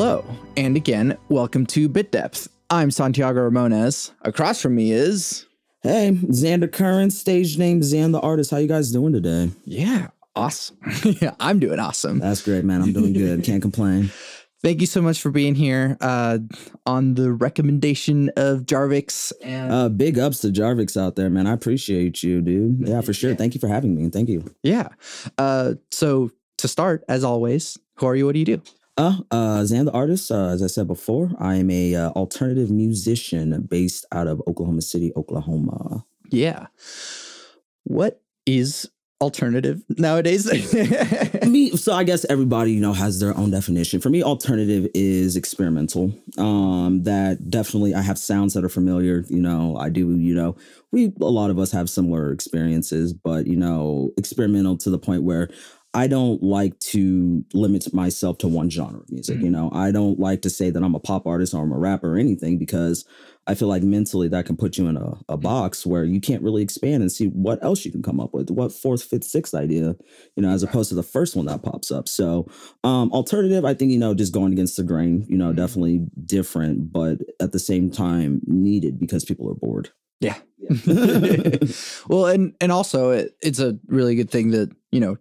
Hello, and again, welcome to Bit Depth. I'm Santiago Ramones. Across from me is. Hey, Xander Curran, stage name Xan the artist. How you guys doing today? Yeah, awesome. yeah, I'm doing awesome. That's great, man. I'm doing good. Can't complain. Thank you so much for being here uh, on the recommendation of Jarvix. And Uh, big ups to Jarvix out there, man. I appreciate you, dude. Yeah, for sure. Thank you for having me. Thank you. yeah. Uh, so to start, as always, who are you? What do you do? Uh, uh, Xan the artist. Uh, as I said before, I am a uh, alternative musician based out of Oklahoma City, Oklahoma. Yeah. What is alternative nowadays? me so i guess everybody you know has their own definition for me alternative is experimental um that definitely i have sounds that are familiar you know i do you know we a lot of us have similar experiences but you know experimental to the point where I don't like to limit myself to one genre of music. You mm. know, I don't like to say that I'm a pop artist or I'm a rapper or anything because I feel like mentally that can put you in a, a mm. box where you can't really expand and see what else you can come up with, what fourth, fifth, sixth idea, you know, as opposed to the first one that pops up. So, um, alternative, I think, you know, just going against the grain, you know, mm. definitely different, but at the same time needed because people are bored. Yeah. well, and and also it, it's a really good thing that you know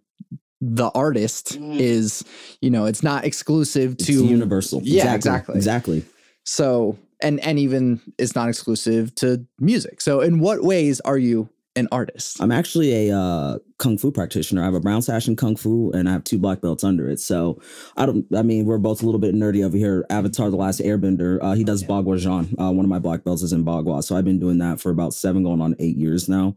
the artist is you know it's not exclusive It's to universal. Yeah, exactly. Exactly. So and and even it's not exclusive to music. So in what ways are you an artist? I'm actually a uh, kung fu practitioner. I have a brown sash in kung fu, and I have two black belts under it. So I don't. I mean, we're both a little bit nerdy over here. Avatar: The Last Airbender. Uh, he does Bagua Zhan. Uh, one of my black belts is in Bagua, so I've been doing that for about seven, going on eight years now.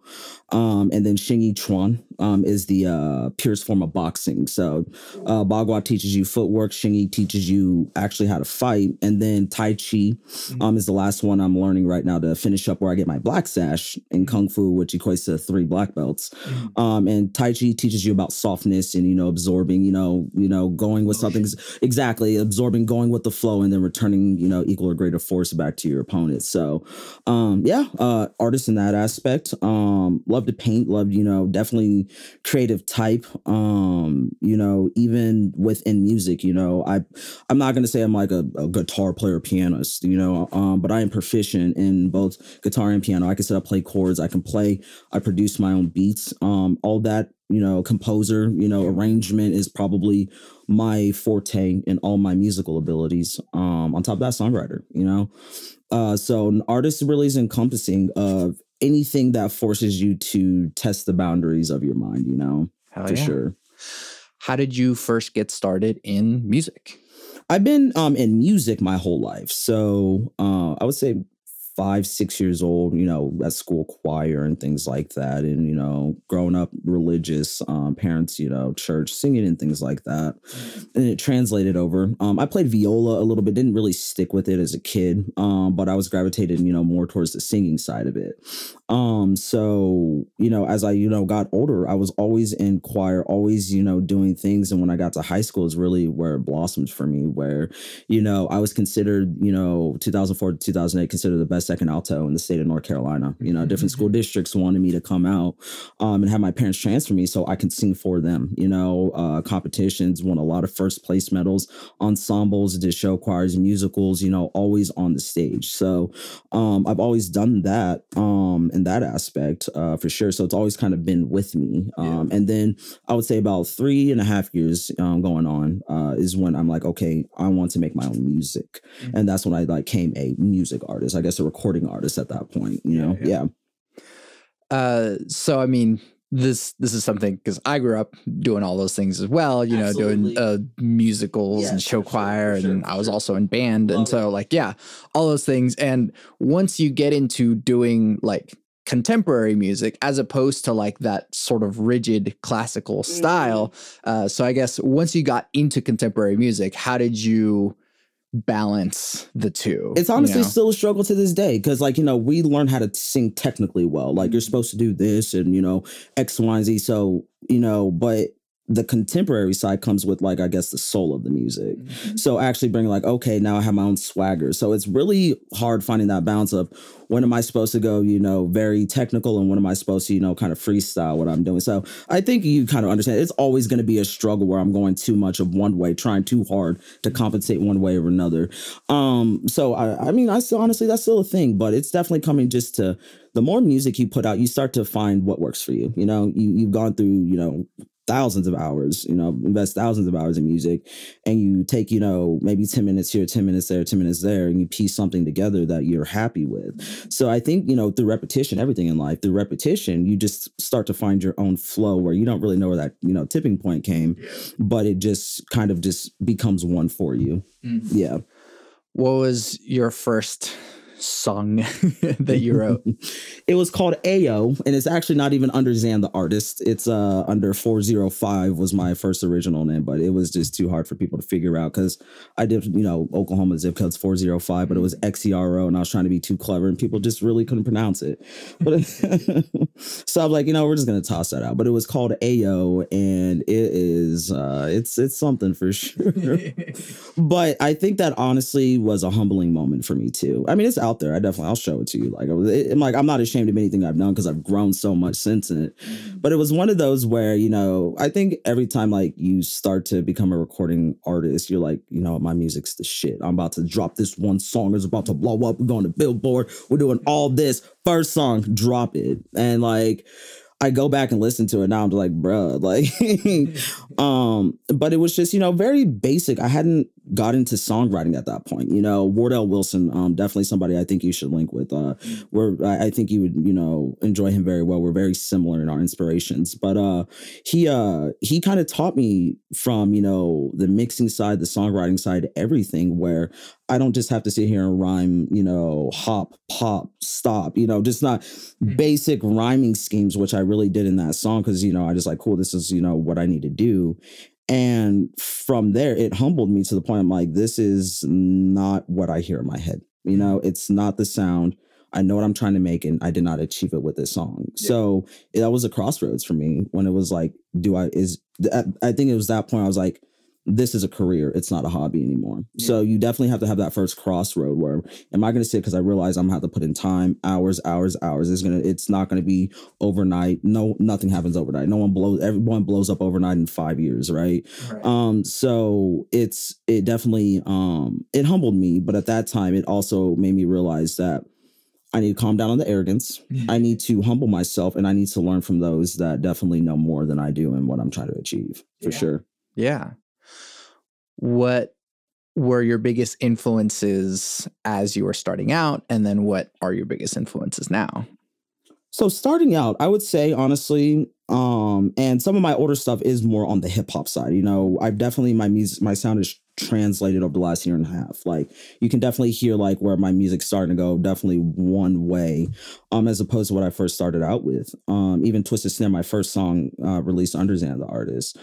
Um, and then Xingyi Chuan um, is the uh, purest form of boxing. So uh, Bagua teaches you footwork. Xingyi teaches you actually how to fight, and then Tai Chi um, is the last one I'm learning right now to finish up where I get my black sash in kung fu, which equates to three black belts. Um, and Tai Chi teaches you about softness and you know absorbing, you know, you know, going with something exactly absorbing, going with the flow, and then returning, you know, equal or greater force back to your opponent. So, um, yeah, uh, artist in that aspect. Um, love to paint, love you know, definitely creative type. Um, you know, even within music, you know, I I'm not gonna say I'm like a, a guitar player, pianist, you know, um, but I am proficient in both guitar and piano. I can set up play chords. I can play. I produce my own beats. Um, all that you know, composer, you know, arrangement is probably my forte in all my musical abilities. Um, on top of that, songwriter, you know. Uh, so an artist really is encompassing of anything that forces you to test the boundaries of your mind, you know, Hell for yeah. sure. How did you first get started in music? I've been um in music my whole life. So uh I would say five, six years old, you know, at school choir and things like that. And, you know, growing up religious, um, parents, you know, church, singing and things like that. And it translated over. Um, I played viola a little bit, didn't really stick with it as a kid. Um, but I was gravitated, you know, more towards the singing side of it. Um, so, you know, as I, you know, got older, I was always in choir, always, you know, doing things. And when I got to high school is really where it blossomed for me, where, you know, I was considered, you know, 2004 to 2008, considered the best second alto in the state of North Carolina. You know, different school districts wanted me to come out um, and have my parents transfer me so I can sing for them. You know, uh, competitions, won a lot of first place medals, ensembles, did show choirs, musicals, you know, always on the stage. So um, I've always done that um, in that aspect uh, for sure. So it's always kind of been with me. Um, And then I would say about three and a half years um, going on uh, is when I'm like, okay, I want to make my own music, and that's when I like came a music artist, I guess a recording artist at that point. You know, yeah. Uh, so I mean, this this is something because I grew up doing all those things as well. You know, doing uh, musicals and show choir, and I was also in band, and so like yeah, all those things. And once you get into doing like contemporary music as opposed to like that sort of rigid classical style uh, so i guess once you got into contemporary music how did you balance the two It's you honestly know? still a struggle to this day because, like, you know, we learn how to sing technically well. Like, you're mm-hmm. supposed to do this and, you know, X, Y, and Z. So, you know, but the contemporary side comes with like I guess the soul of the music. Mm-hmm. So actually bringing like okay now I have my own swagger. So it's really hard finding that balance of when am I supposed to go you know very technical and when am I supposed to you know kind of freestyle what I'm doing. So I think you kind of understand it's always going to be a struggle where I'm going too much of one way, trying too hard to compensate one way or another. Um, so I I mean I still honestly that's still a thing, but it's definitely coming just to the more music you put out, you start to find what works for you. You know, you you've gone through, you know, thousands of hours, you know, invest thousands of hours in music, and you take, you know, maybe 10 minutes here, 10 minutes there, 10 minutes there, and you piece something together that you're happy with. So I think, you know, through repetition, everything in life, through repetition, you just start to find your own flow where you don't really know where that, you know, tipping point came, but it just kind of just becomes one for you. Mm-hmm. Yeah. What was your first song that you wrote? it was called Ayo, and it's actually not even under Xan the artist. It's uh under 405 was my first original name, but it was just too hard for people to figure out because I did, you know, Oklahoma zip code's 405, but it was XERO, and I was trying to be too clever, and people just really couldn't pronounce it. But so I'm like, you know, we're just gonna toss that out. But it was called Ayo, and it is uh it's it's something for sure. but I think that honestly was a humbling moment for me too. I mean, it's out there. I definitely I'll show it to you. Like I'm like I'm not ashamed of anything I've done because I've grown so much since it. Mm-hmm. But it was one of those where you know I think every time like you start to become a recording artist, you're like you know my music's the shit. I'm about to drop this one song. It's about to blow up. We're going to Billboard. We're doing all this. First song, drop it. And like I go back and listen to it now. I'm like, bruh, like, um, but it was just, you know, very basic. I hadn't got into songwriting at that point. You know, Wardell Wilson, um, definitely somebody I think you should link with. Uh, where I, I think you would, you know, enjoy him very well. We're very similar in our inspirations, but uh, he uh, he kind of taught me from you know the mixing side, the songwriting side, everything. Where I don't just have to sit here and rhyme, you know, hop, pop, stop, you know, just not mm-hmm. basic rhyming schemes, which I really did in that song because, you know, I just like, cool, this is, you know, what I need to do. And from there, it humbled me to the point I'm like, this is not what I hear in my head. You know, mm-hmm. it's not the sound. I know what I'm trying to make, and I did not achieve it with this song. Yeah. So that was a crossroads for me when it was like, do I, is, I think it was that point I was like, this is a career. It's not a hobby anymore. Yeah. So you definitely have to have that first crossroad where am I going to sit because I realize I'm gonna have to put in time, hours, hours, hours. It's gonna. It's not going to be overnight. No, nothing happens overnight. No one blows. Everyone blows up overnight in five years, right? right. Um. So it's it definitely um it humbled me, but at that time it also made me realize that. I need to calm down on the arrogance. I need to humble myself and I need to learn from those that definitely know more than I do and what I'm trying to achieve for yeah. sure. Yeah what were your biggest influences as you were starting out and then what are your biggest influences now? So starting out i would say honestly um and some of my older stuff is more on the hip hop side you know i've definitely my music my sound is translated over the last year and a half. Like you can definitely hear like where my music's starting to go definitely one way um as opposed to what i first started out with. Um even twisted snare my first song uh released under Xan the artist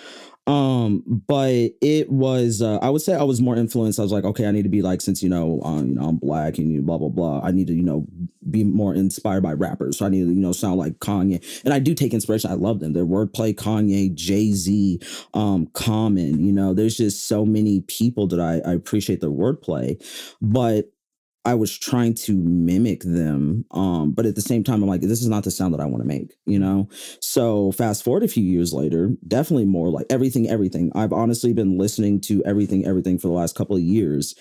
um, but it was uh, I would say I was more influenced. I was like, okay, I need to be like since you know, um, you know, I'm black and you blah blah blah. I need to you know be more inspired by rappers. So I need to you know sound like Kanye, and I do take inspiration. I love them. Their wordplay, Kanye, Jay Z, um, Common. You know, there's just so many people that I, I appreciate their wordplay, but I was trying to mimic them. Um, but at the same time, I'm like, this is not the sound that I want to make, you know? So fast forward a few years later, definitely more like everything, everything. I've honestly been listening to everything, everything for the last couple of years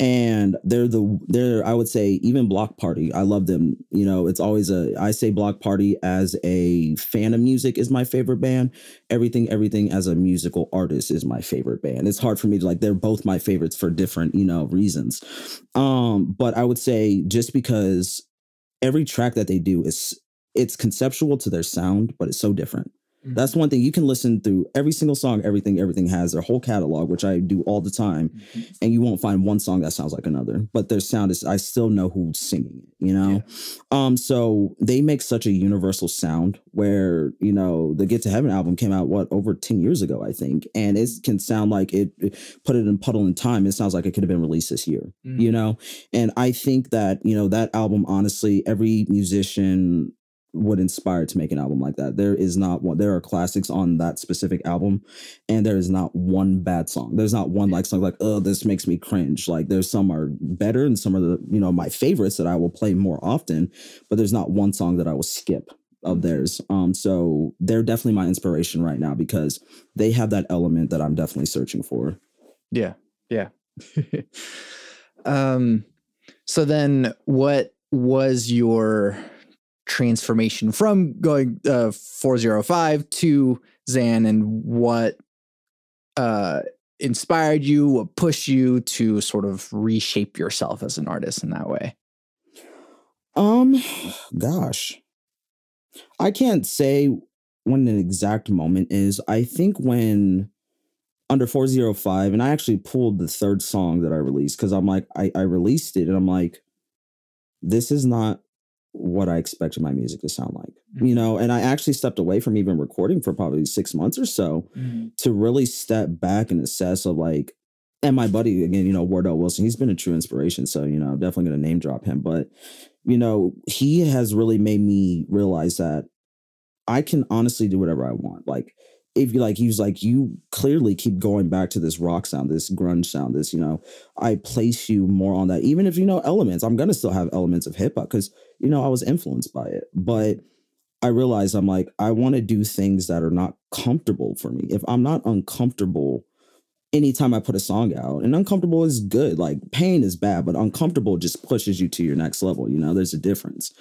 and they're the they're i would say even Bloc Party i love them you know it's always a i say Bloc Party as a fan of music is my favorite band. Everything everything as a musical artist is my favorite band. It's hard for me to like they're both my favorites for different you know reasons. Um but i would say just because every track that they do is it's conceptual to their sound but it's so different Mm-hmm. That's one thing you can listen through every single song, everything, everything has their whole catalog, which I do all the time, mm-hmm. and you won't find one song that sounds like another. But their sound is, I still know who's singing it, you know. Yeah. Um, so they make such a universal sound where you know the Get to Heaven album came out what over ten years ago, I think, and it can sound like it. Put it in puddle in time, it sounds like it could have been released this year, mm-hmm. you know. And I think that you know that album, honestly, every musician would inspire to make an album like that. There is not one. There are classics on that specific album, and there is not one bad song. There's not one like song like oh this makes me cringe. Like there's some are better and some are the you know my favorites that I will play more often, but there's not one song that I will skip of theirs. Um, so they're definitely my inspiration right now because they have that element that I'm definitely searching for. Yeah, yeah. um, so then, what was your transformation from going uh 405 to Xan and what uh inspired you, what pushed you to sort of reshape yourself as an artist in that way? Um gosh. I can't say when an exact moment is. I think when under 405 and I actually pulled the third song that I released cuz I'm like I I released it and I'm like this is not what I expected my music to sound like. Mm-hmm. You know, and I actually stepped away from even recording for probably 6 months or so mm-hmm. to really step back and assess of like and my buddy again, you know, Wardell Wilson, he's been a true inspiration. So, you know, definitely gonna name drop him. But, you know, he has really made me realize that I can honestly do whatever I want. Like, if you like, he was like, you clearly keep going back to this rock sound, this grunge sound, this, you know, I place you more on that. Even if you know elements, I'm gonna still have elements of hip hop because, you know, I was influenced by it. But I realized I'm like, I want to do things that are not comfortable for me. If I'm not uncomfortable anytime I put a song out. And uncomfortable is good. Like pain is bad, but uncomfortable just pushes you to your next level. You know, there's a difference.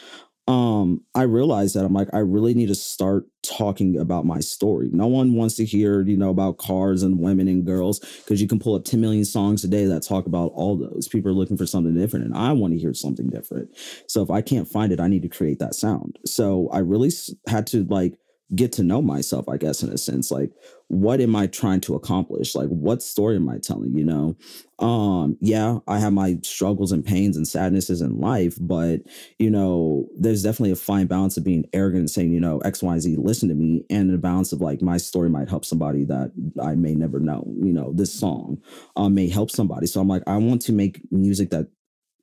Um, I realized that I'm like, I really need to start talking about my story. No one wants to hear, you know, about cars and women and girls because you can pull up 10 million songs a day that talk about all those. People are looking for something different, and I want to hear something different. So if I can't find it, I need to create that sound. So I really had to like get to know myself, I guess, in a sense. Like, what am I trying to accomplish? Like, what story am I telling? You know, um, yeah, I have my struggles and pains and sadnesses in life, but you know, there's definitely a fine balance of being arrogant and saying, you know, X, Y, Z, listen to me, and the balance of like my story might help somebody that I may never know. You know, this song um, may help somebody. So I'm like, I want to make music that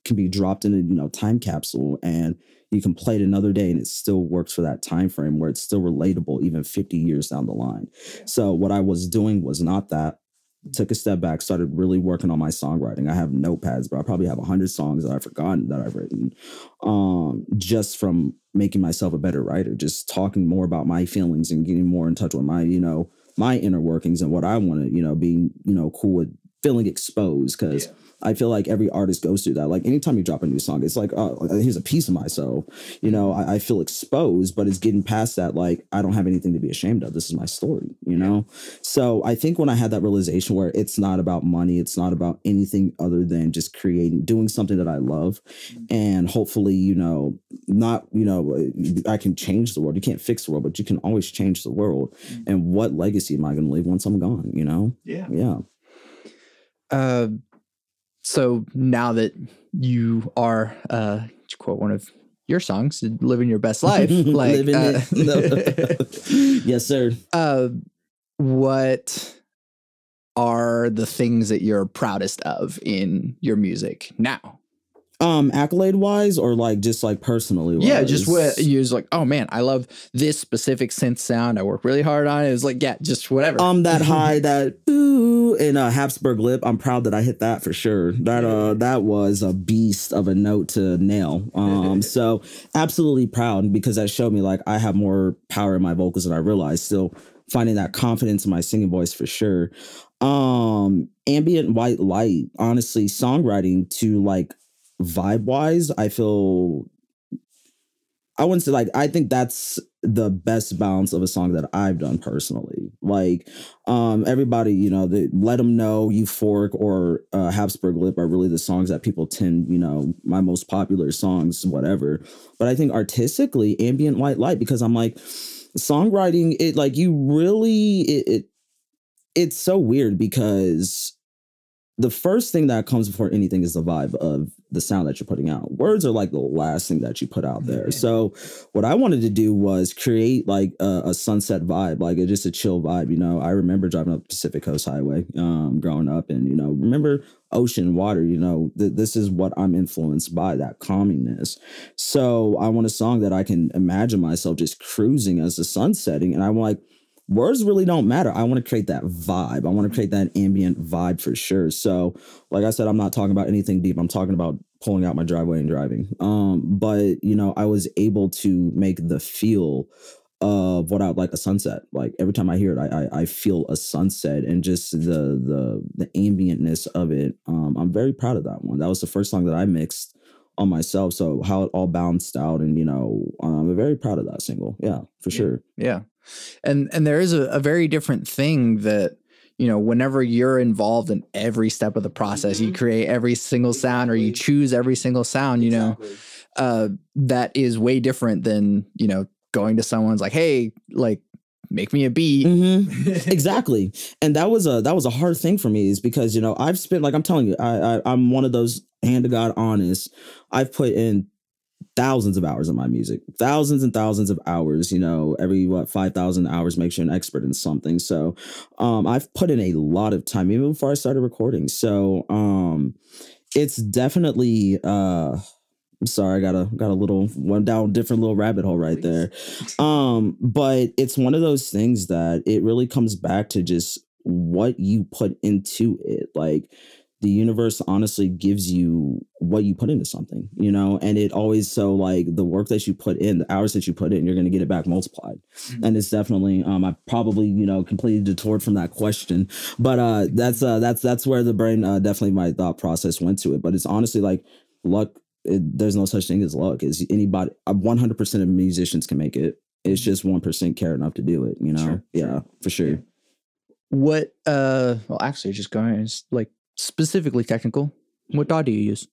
can be dropped in a you know time capsule and you can play it another day and it still works for that time frame where it's still relatable even 50 years down the line. So what i was doing was not that. Took a step back started really working on my songwriting. I have notepads but i probably have 100 songs that i've forgotten that i've written um, just from making myself a better writer just talking more about my feelings and getting more in touch with my you know my inner workings and what i want to you know being you know cool with feeling exposed because yeah I feel like every artist goes through that. Like anytime you drop a new song, it's like, oh, here's a piece of myself. You know, I, I, feel exposed, but it's getting past that. Like I don't have anything to be ashamed of. This is my story. You know. So I think when I had that realization where it's not about money, it's not about anything other than just creating, doing something that I love, mm-hmm. and hopefully, you know, not, you know, I can change the world. You can't fix the world, but you can always change the world. Mm-hmm. And what legacy am I going to leave once I'm gone? You know. Yeah. Yeah. Uh so now that you are uh to quote one of your songs living your best life like uh, yes sir. Uh what are the things that you're proudest of in your music now um, accolade wise, or like just like personally? Wise? Yeah, just what you was like. Oh man, I love this specific synth sound. I work really hard on it. It's like yeah, just whatever. Um, that high, that ooh, in a uh, Habsburg lip. I'm proud that I hit that for sure. That uh, that was a beast of a note to nail. Um, so absolutely proud because that showed me like I have more power in my vocals than I realized. Still finding that confidence in my singing voice for sure um ambient white light honestly songwriting to like vibe wise, I feel I wouldn't say like I think that's the best balance of a song that I've done personally. Like um everybody, you know, the let them know euphoric or uh, Habsburg lip are really the songs that people tend, you know, my most popular songs, whatever. But I think artistically, ambient white light because I'm like songwriting it like you really it, it it's so weird because the first thing that comes before anything is the vibe of the sound that you're putting out. Words are like the last thing that you put out there. So what I wanted to do was create like a, a sunset vibe, like a, just a chill vibe. You know, I remember driving up Pacific Coast Highway um, growing up, and you know, remember ocean water. You know, th- this is what I'm influenced by that calmingness. So I want a song that I can imagine myself just cruising as the sun setting, and I'm like words really don't matter. I want to create that vibe. I want to create that ambient vibe for sure. So, like I said, I'm not talking about anything deep. I'm talking about pulling out my driveway and driving. Um, but you know, I was able to make the feel of what I like a sunset. Like every time I hear it, I, I, I feel a sunset and just the the the ambientness of it. Um, I'm very proud of that one. That was the first song that I mixed on myself. So how it all bounced out, and you know, um, I'm very proud of that single. Yeah, for yeah. sure. Yeah and and there is a, a very different thing that you know whenever you're involved in every step of the process mm-hmm. you create every single sound or you choose every single sound you exactly. know uh that is way different than you know going to someone's like hey like make me a beat mm-hmm. exactly and that was a that was a hard thing for me is because you know i've spent like i'm telling you i, I i'm one of those hand to god honest i've put in thousands of hours of my music, thousands and thousands of hours. You know, every what five thousand hours makes you an expert in something. So, um, I've put in a lot of time even before I started recording. So, um, it's definitely uh. I'm sorry, I got a got a little went down different little rabbit hole right there. Um, but it's one of those things that it really comes back to just what you put into it. Like the universe honestly gives you what you put into something, you know, and it always so like the work that you put in, the hours that you put in, you're going to get it back multiplied. Mm-hmm. And it's definitely, um, I probably, you know, completely detoured from that question, but, uh, that's, uh, that's, that's where the brain, uh, definitely my thought process went to it. But it's honestly like luck. It, there's no such thing as luck. Is anybody, 100% uh, of musicians can make it. It's mm-hmm. just 1% care enough to do it, you know? Sure, yeah, sure. for sure. What, uh, well, actually, just going, like, specifically technical, what DAW do you use?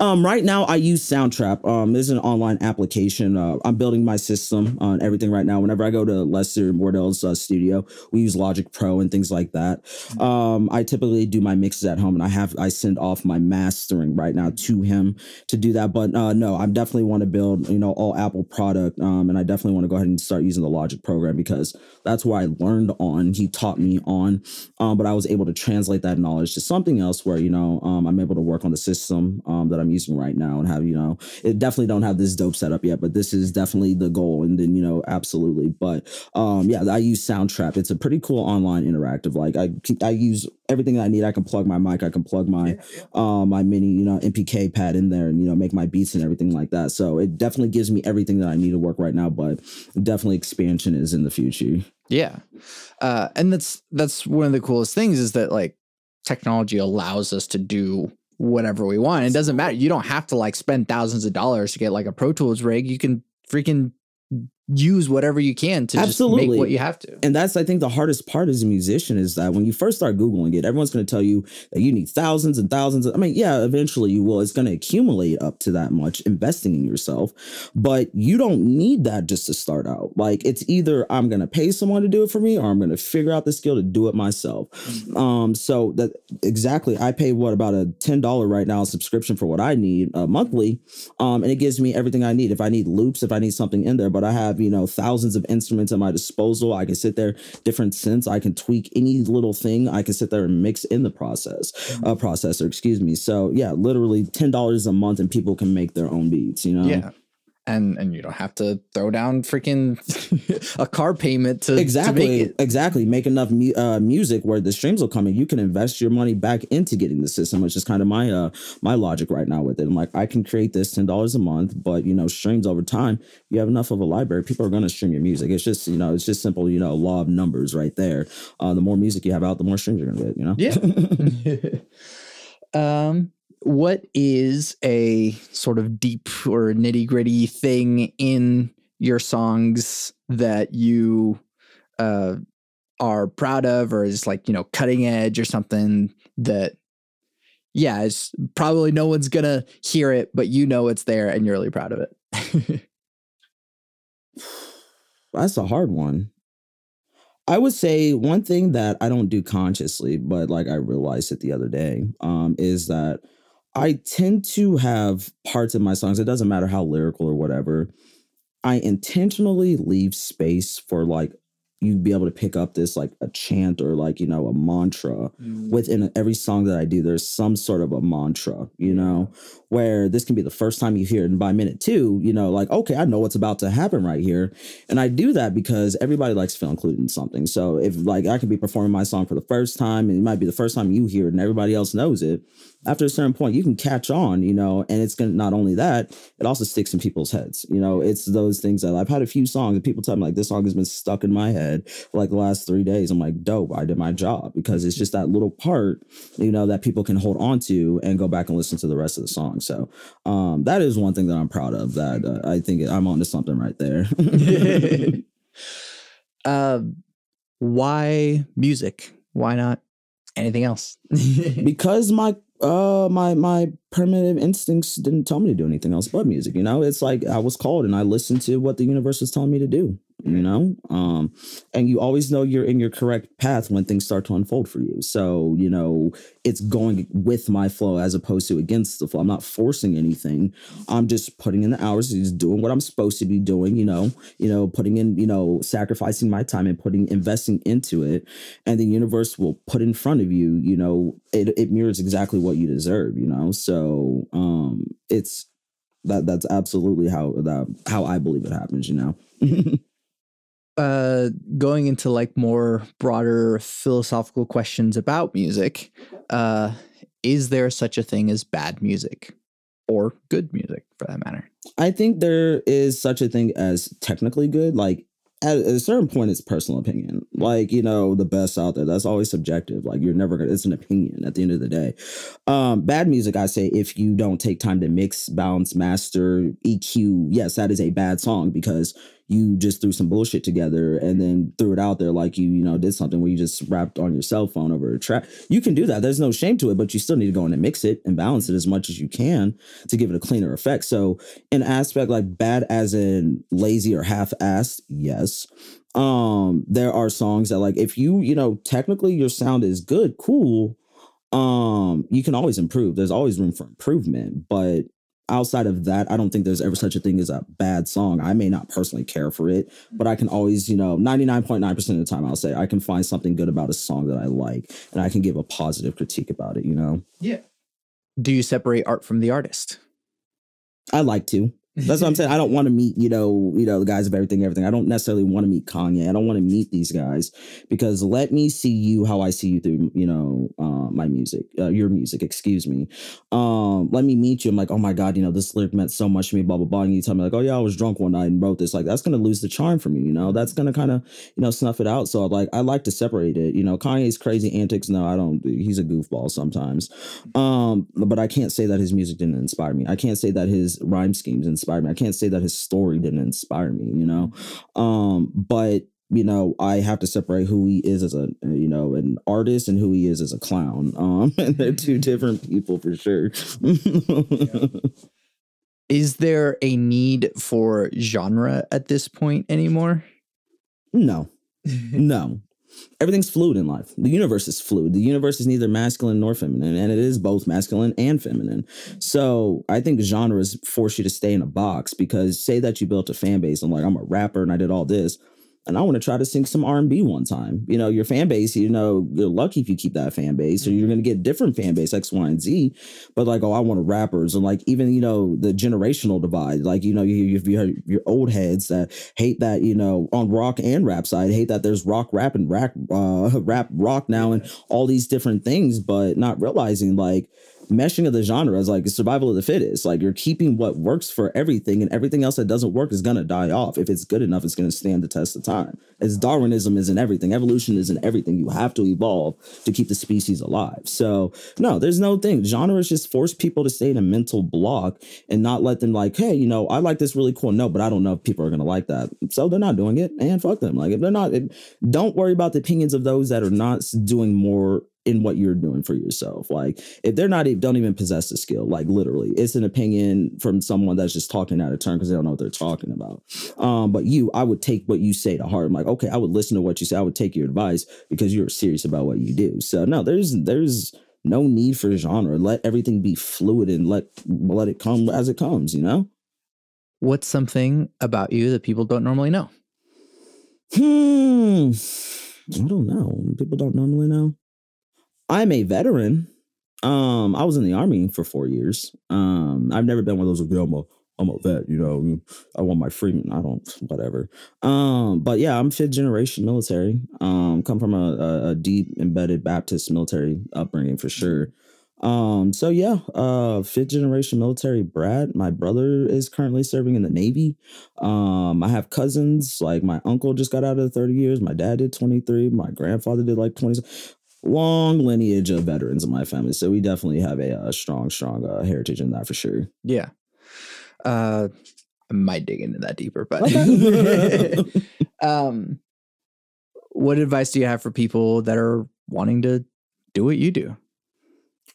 Um, right now, I use Soundtrap. Um, this is an online application. Uh, I'm building my system on everything right now. Whenever I go to Lester Wardell's uh, studio, we use Logic Pro and things like that. Mm-hmm. Um, I typically do my mixes at home, and I have I send off my mastering right now to him to do that. But uh, no, I definitely want to build you know all Apple product, um, and I definitely want to go ahead and start using the Logic program because that's where I learned on. He taught me on, um, but I was able to translate that knowledge to something else where you know um, I'm able to work on the system um, that I'm using right now and have you know it definitely don't have this dope setup yet, but this is definitely the goal. And then you know absolutely, but um, yeah, I use Soundtrap. It's a pretty cool online interactive. Like I I use everything I need. I can plug my mic. I can plug my. Uh, my mini you know MPK pad in there and you know make my beats and everything like that. So it definitely gives me everything that I need to work right now. But definitely expansion is in the future. Yeah. Uh, and that's that's one of the coolest things is that like technology allows us to do whatever we want. It doesn't matter. You don't have to like spend thousands of dollars to get like a Pro Tools rig. You can freaking use whatever you can to Absolutely. make what you have to. And that's I think the hardest part as a musician is that when you first start googling it, everyone's going to tell you that you need thousands and thousands. Of, I mean, yeah, eventually you will. It's going to accumulate up to that much investing in yourself, but you don't need that just to start out. Like it's either I'm going to pay someone to do it for me or I'm going to figure out the skill to do it myself. Mm-hmm. Um so that exactly I pay what about a $10 right now subscription for what I need uh, monthly. Um and it gives me everything I need. If I need loops, if I need something in there, but I have have, you know, thousands of instruments at my disposal. I can sit there, different synths. I can tweak any little thing. I can sit there and mix in the process, mm-hmm. uh, processor, excuse me. So yeah, literally $10 a month and people can make their own beats, you know? Yeah and and you don't have to throw down freaking a car payment to exactly to make exactly make enough mu- uh, music where the streams will come in. You can invest your money back into getting the system, which is kind of my uh my logic right now with it. I'm like, I can create this ten dollars a month, but you know, streams over time, you have enough of a library, people are going to stream your music. It's just you know, it's just simple, you know, law of numbers right there. Uh, the more music you have out, the more streams you're going to get. You know. Yeah. um what is a sort of deep or nitty gritty thing in your songs that you uh, are proud of, or is like, you know, cutting edge or something that, yeah, it's probably no one's gonna hear it, but you know it's there and you're really proud of it? That's a hard one. I would say one thing that I don't do consciously, but like I realized it the other day, um, is that I tend to have parts of my songs, it doesn't matter how lyrical or whatever. I intentionally leave space for like you be able to pick up this like a chant or like you know a mantra mm. within every song that I do. There's some sort of a mantra, you know, where this can be the first time you hear it, and by minute two, you know, like okay, I know what's about to happen right here, and I do that because everybody likes to feel included in something. So if like I could be performing my song for the first time, and it might be the first time you hear it, and everybody else knows it, after a certain point, you can catch on, you know, and it's gonna not only that, it also sticks in people's heads. You know, it's those things that I've had a few songs and people tell me like this song has been stuck in my head like the last three days. I'm like, dope, I did my job because it's just that little part, you know, that people can hold on to and go back and listen to the rest of the song. So um that is one thing that I'm proud of that uh, I think I'm onto something right there. uh, why music? Why not anything else? because my uh my my primitive instincts didn't tell me to do anything else but music you know it's like i was called and i listened to what the universe was telling me to do you know um and you always know you're in your correct path when things start to unfold for you. So you know it's going with my flow as opposed to against the flow. I'm not forcing anything. I'm just putting in the hours just doing what i'm supposed to be doing you know you know putting in you know sacrificing my time and putting investing into it. And the universe will put in front of you you know it, it mirrors exactly what you deserve you know? So um it's that that's absolutely how that how i believe it happens you know uh going into like more broader philosophical questions about music uh is there such a thing as bad music? Or good music for that matter? I think there is such a thing as technically good like at a certain point it's personal opinion. Like you know the best out there that's always subjective like you're never gonna it's an opinion at the end of the day. Um bad music i say if you don't take time to mix balance master eq yes that is a bad song because you just threw some bullshit together and then threw it out there like you, you know, did something where you just rapped on your cell phone over a track. You can do that. There's no shame to it, but you still need to go in and mix it and balance it as much as you can to give it a cleaner effect. So, an aspect like bad as in lazy or half-assed, yes. Um, there are songs that like if you, you know, technically your sound is good, cool. Um, you can always improve. There's always room for improvement, but outside of that, I don't think there's ever such a thing as a bad song. I may not personally care for it, but I can always, you know, 99.9% of the time, I'll say I can find something good about a song that I like and I can give a positive critique about it, you know? Yeah. Do you separate art from the artist? I like to. That's what I'm saying. I don't want to meet, you know, you know, the guys of everything, everything. I don't necessarily want to meet Kanye. I don't want to meet these guys because let me see you how I see you through, you know, uh, my music, uh, your music, excuse me. Um, let me meet you. I'm like, oh my God, you know, this lyric meant so much to me, blah, blah, blah. And you tell me like, oh yeah, I was drunk one night and wrote this. Like, that's to lose the charm for me, you know, that's to kind of, you know, snuff it out. So like, I like to separate it, you know, Kanye's crazy antics. No, I don't, he's a goofball sometimes. Um, but I can't say that his music didn't inspire me. I can't say that his rhyme schemes inspired me. I can't say that his story didn't inspire me, you know. Um, but you know, I have to separate who he is as a you know an artist and who he is as a clown. Um, and they're two different people for sure. Is there a need for genre at this point anymore? No, no everything's fluid in life. The universe is fluid. The universe is neither masculine nor feminine, and it is both masculine and feminine. So I think genres force you to stay in a box because say that you built a fan base. I'm like, I'm a rapper and I did all this and I want to try to sing some R and B one time. You know, your fan base, you know, you're lucky if you keep that fan base, or you're going to get different fan base X, Y, and Z. But like, oh, I want rappers, and like even you know the generational divide. Like you know, you you your your old heads that hate that you know on rock and rap side hate that there's rock, rap, and rap, uh, rap, rock now, and all these different things, but not realizing like meshing of the genres like survival of the fittest. Like you're keeping what works for everything and everything else that doesn't work is to die off. If it's good enough it's to stand the test of time. As darwinism is in everything evolution is in everything you have to evolve to keep the species alive. So no there's no thing. Genres just force people to stay in a mental block and not let them like hey you know i like this really cool. Note, but i don't know if people are to like that. So they're not doing it and fuck them. Like if they're not it, don't worry about the opinions of those that are not doing more in what you're doing for yourself. Like if they're not don't even possess the skill, like literally, it's an opinion from someone that's just talking out of turn because they don't know what they're talking about. Um, but you, I would take what you say to heart. I'm like, okay, I would listen to what you say. I would take your advice because you're serious about what you do. So no, there's there's no need for genre. Let everything be fluid and let let it come as it comes. You know. What's something about you that people don't normally know? Hmm. I don't know. People don't normally know. I'm a veteran. Um, I was in the army for four years. Um, I've never been one of those. Like, I'm a, I'm a vet. You know, I want my freedom. I don't, whatever. Um, but yeah, I'm fifth generation military. Um, come from a, a, a deep embedded Baptist military upbringing for sure. Um, so yeah, uh, fifth generation military brat. My brother is currently serving in the Navy. Um, I have cousins, like my uncle just got out of 30 years, my dad did 23, my grandfather did like 20. Long lineage of veterans in my family. So we definitely have a, a strong, strong uh, heritage in that for sure. Yeah. Uh I might dig into that deeper, but um what advice do you have for people that are wanting to do what you do?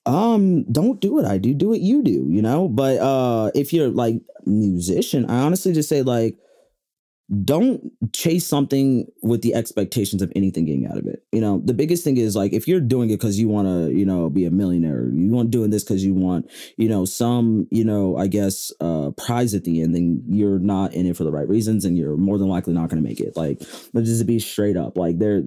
um don't do what i do do what you do you know but uh if you're like musician i honestly just say like don't chase something with the expectations of anything getting out of it. You know the biggest thing is like if you're doing it because you want to you know be a millionaire you want doing this because you want you know some you know i guess uh prize at the end then you're not in it for the right reasons and you're more than likely not going to make it. Like let's just be straight up. Like there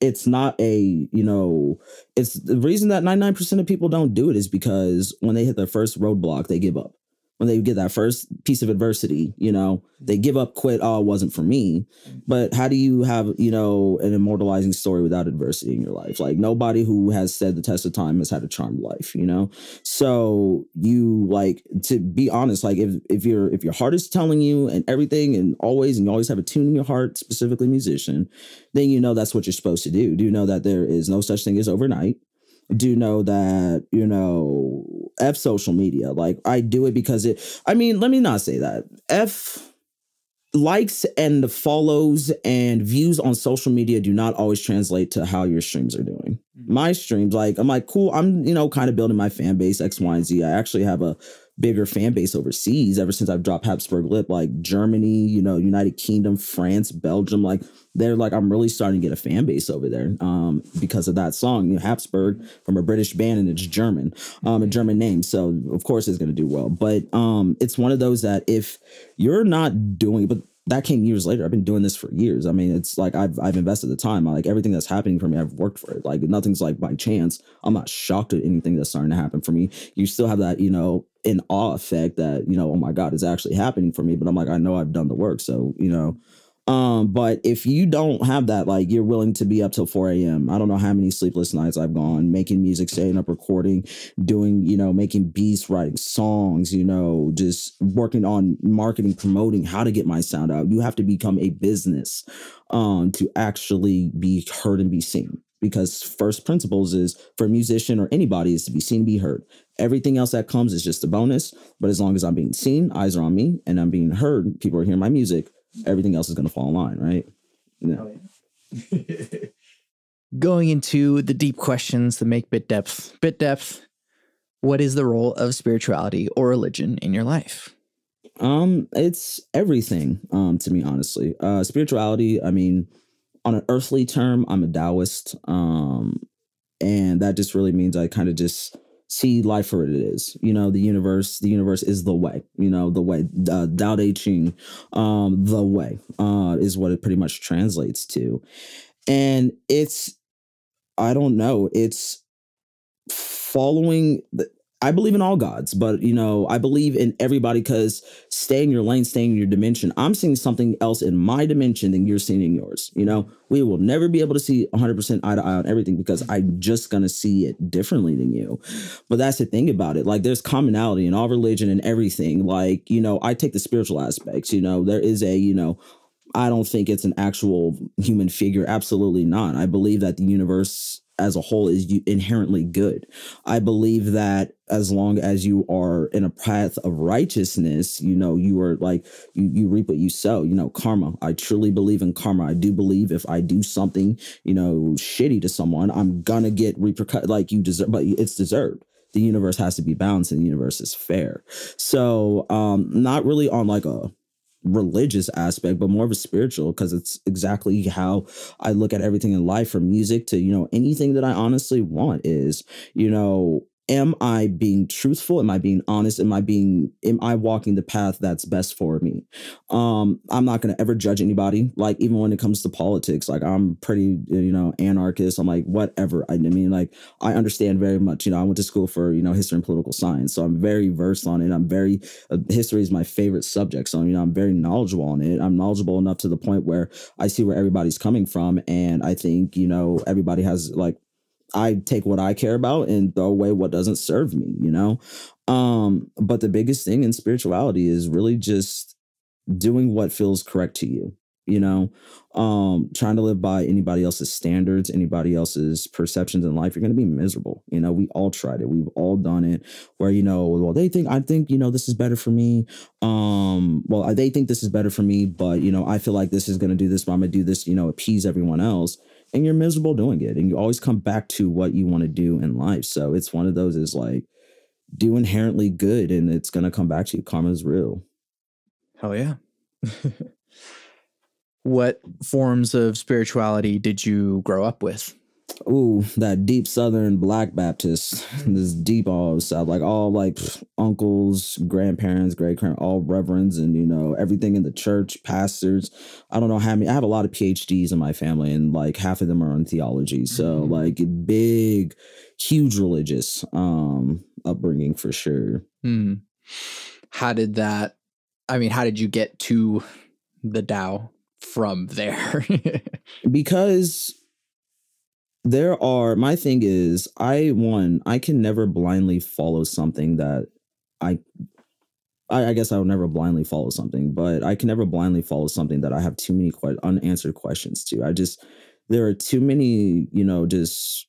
it's not a you know it's the reason that 99% of people don't do it is because when they hit their first roadblock they give up when they get that first piece of adversity, you know, they give up, quit. Oh, it wasn't for me. But how do you have, you know, an immortalizing story without adversity in your life? Like nobody who has said the test of time has had a charmed life, you know? So you like to be honest, like if if your if your heart is telling you and everything and always and you always have a tune in your heart, specifically musician, then you know that's what you're supposed to do. Do you know that there is no such thing as overnight? Do know that you know f social media like i do it because it i mean let me not say that. F likes and the follows and views on social media do not always translate to how your streams are doing. Mm-hmm. my streams like i'm like cool i'm you know kind of building my fan base x y and z. I actually have a bigger fan base overseas ever since I've dropped Habsburg Lip, like Germany, you know, United Kingdom, France, Belgium, like they're like I'm really starting to get a fan base over there um, because of that song. You know, Habsburg from a British band and it's German, um, a German name, so of course it's going to do well. But um, it's one of those that if you're not doing, but that came years later. I've been doing this for years. I mean, it's like I've I've invested the time. I, like everything that's happening for me, I've worked for it. Like nothing's like by chance. I'm not shocked at anything that's starting to happen for me. You still have that, you know, in awe effect that, you know, oh my God, it's actually happening for me. But I'm like, I know I've done the work. So, you know, um, but if you don't have that, like you're willing to be up till 4 a.m. I don't know how many sleepless nights I've gone making music, staying up, recording, doing, you know, making beats, writing songs, you know, just working on marketing, promoting how to get my sound out. You have to become a business um to actually be heard and be seen. Because first principles is for a musician or anybody is to be seen, be heard. Everything else that comes is just a bonus. But as long as I'm being seen, eyes are on me, and I'm being heard, people are hearing my music everything else is going to fall in line, right? Yeah. Oh, yeah. Going into the deep questions that make bit depth, bit depth. What is the role of spirituality or religion in your life? Um, it's everything. Um, to me, honestly, uh, spirituality. I mean, on an earthly term, I'm a Taoist. Um, and that just really means I kind of just see life for what it is. You know, the universe, the universe is the way, you know, the way, uh, Tao Te Ching, um, the way, uh, is what it pretty much translates to. And it's, I don't know, it's following the, I believe in all gods, but you know, I believe in everybody because stay in your lane, stay in your dimension. I'm seeing something else in my dimension than you're seeing in yours. You know, we will never be able to see 100% eye to eye on everything because I'm just going to see it differently than you. But that's the thing about it. Like, there's commonality in all religion and everything. Like, you know, I take the spiritual aspects, you know, there is a, you know, I don't think it's an actual human figure. Absolutely not. I believe that the universe as a whole is inherently good. I believe that as long as you are in a path of righteousness, you know, you are like you you reap what you sow, you know, karma. I truly believe in karma. I do believe if I do something, you know, shitty to someone, I'm gonna get repercut like you deserve, but it's deserved the universe has to be balanced and the universe is fair. So, um, not really on like a religious aspect, but more of a spiritual because it's exactly how I look at everything in life from music to, you know, anything that I honestly want is, you know, am I being truthful? Am I being honest? Am I being am I walking the path that's best for me? Um, I'm not gonna ever judge anybody. Like even when it comes to politics, like I'm pretty, you know, anarchist. I'm like whatever. I, mean, like I understand very much. You know, I went to school for you know history and political science, so I'm very versed on it. I'm very uh, history is my favorite subject, so you know I'm very knowledgeable on it. I'm knowledgeable enough to the point where I see where everybody's coming from, and I think you know everybody has like I take what I care about and throw away what doesn't serve me, you know? Um, but the biggest thing in spirituality is really just doing what feels correct to you, you know? Um, trying to live by anybody else's standards, anybody else's perceptions in life, you're gonna be miserable. You know, we all tried it, we've all done it where, you know, well, they think I think, you know, this is better for me. Um, well, they think this is better for me, but you know, I feel like this is gonna do this, but I'm gonna do this, you know, appease everyone else and you're miserable doing it and you always come back to what you want to do in life. So it's one of those is like do inherently good and it's going to come back to you. Karma is real. Hell yeah. What forms of spirituality did you grow up with ooh, that deep Southern Black Baptist, this deep all South, like all like uncles, grandparents, great grand, all reverends, and you know everything in the church, pastors. I don't know how many. I have a lot of PhDs in my family, and like half of them are in theology. So mm-hmm. like big, huge religious um upbringing for sure. Hmm. How did that? I mean, how did you get to the Tao from there? because there are my thing is i one i can never blindly follow something that i I, guess I would never blindly follow something, but I can never blindly follow something that I have too many quite unanswered questions to. I just there are too many, you know, just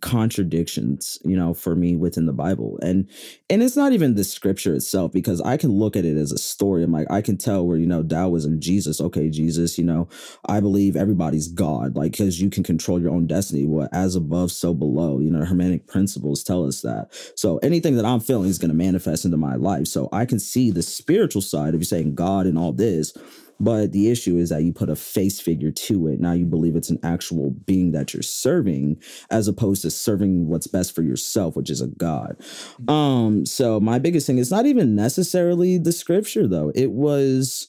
contradictions you know for me within the bible. And and it's not even the scripture itself because i can look at it as a story. I'm like i can tell where you know taoism jesus okay jesus you know i believe everybody's god like because you can control your own destiny. What as above so below. You know hermetic principles tell us that. So anything that i'm feeling is going to manifest into my life. So i can see the spiritual side of you saying god and all this but the issue is that you put a face figure to it. Now you believe it's an actual being that you're serving, as opposed to serving what's best for yourself, which is a God. Mm-hmm. Um, so my biggest thing is not even necessarily the scripture, though. It was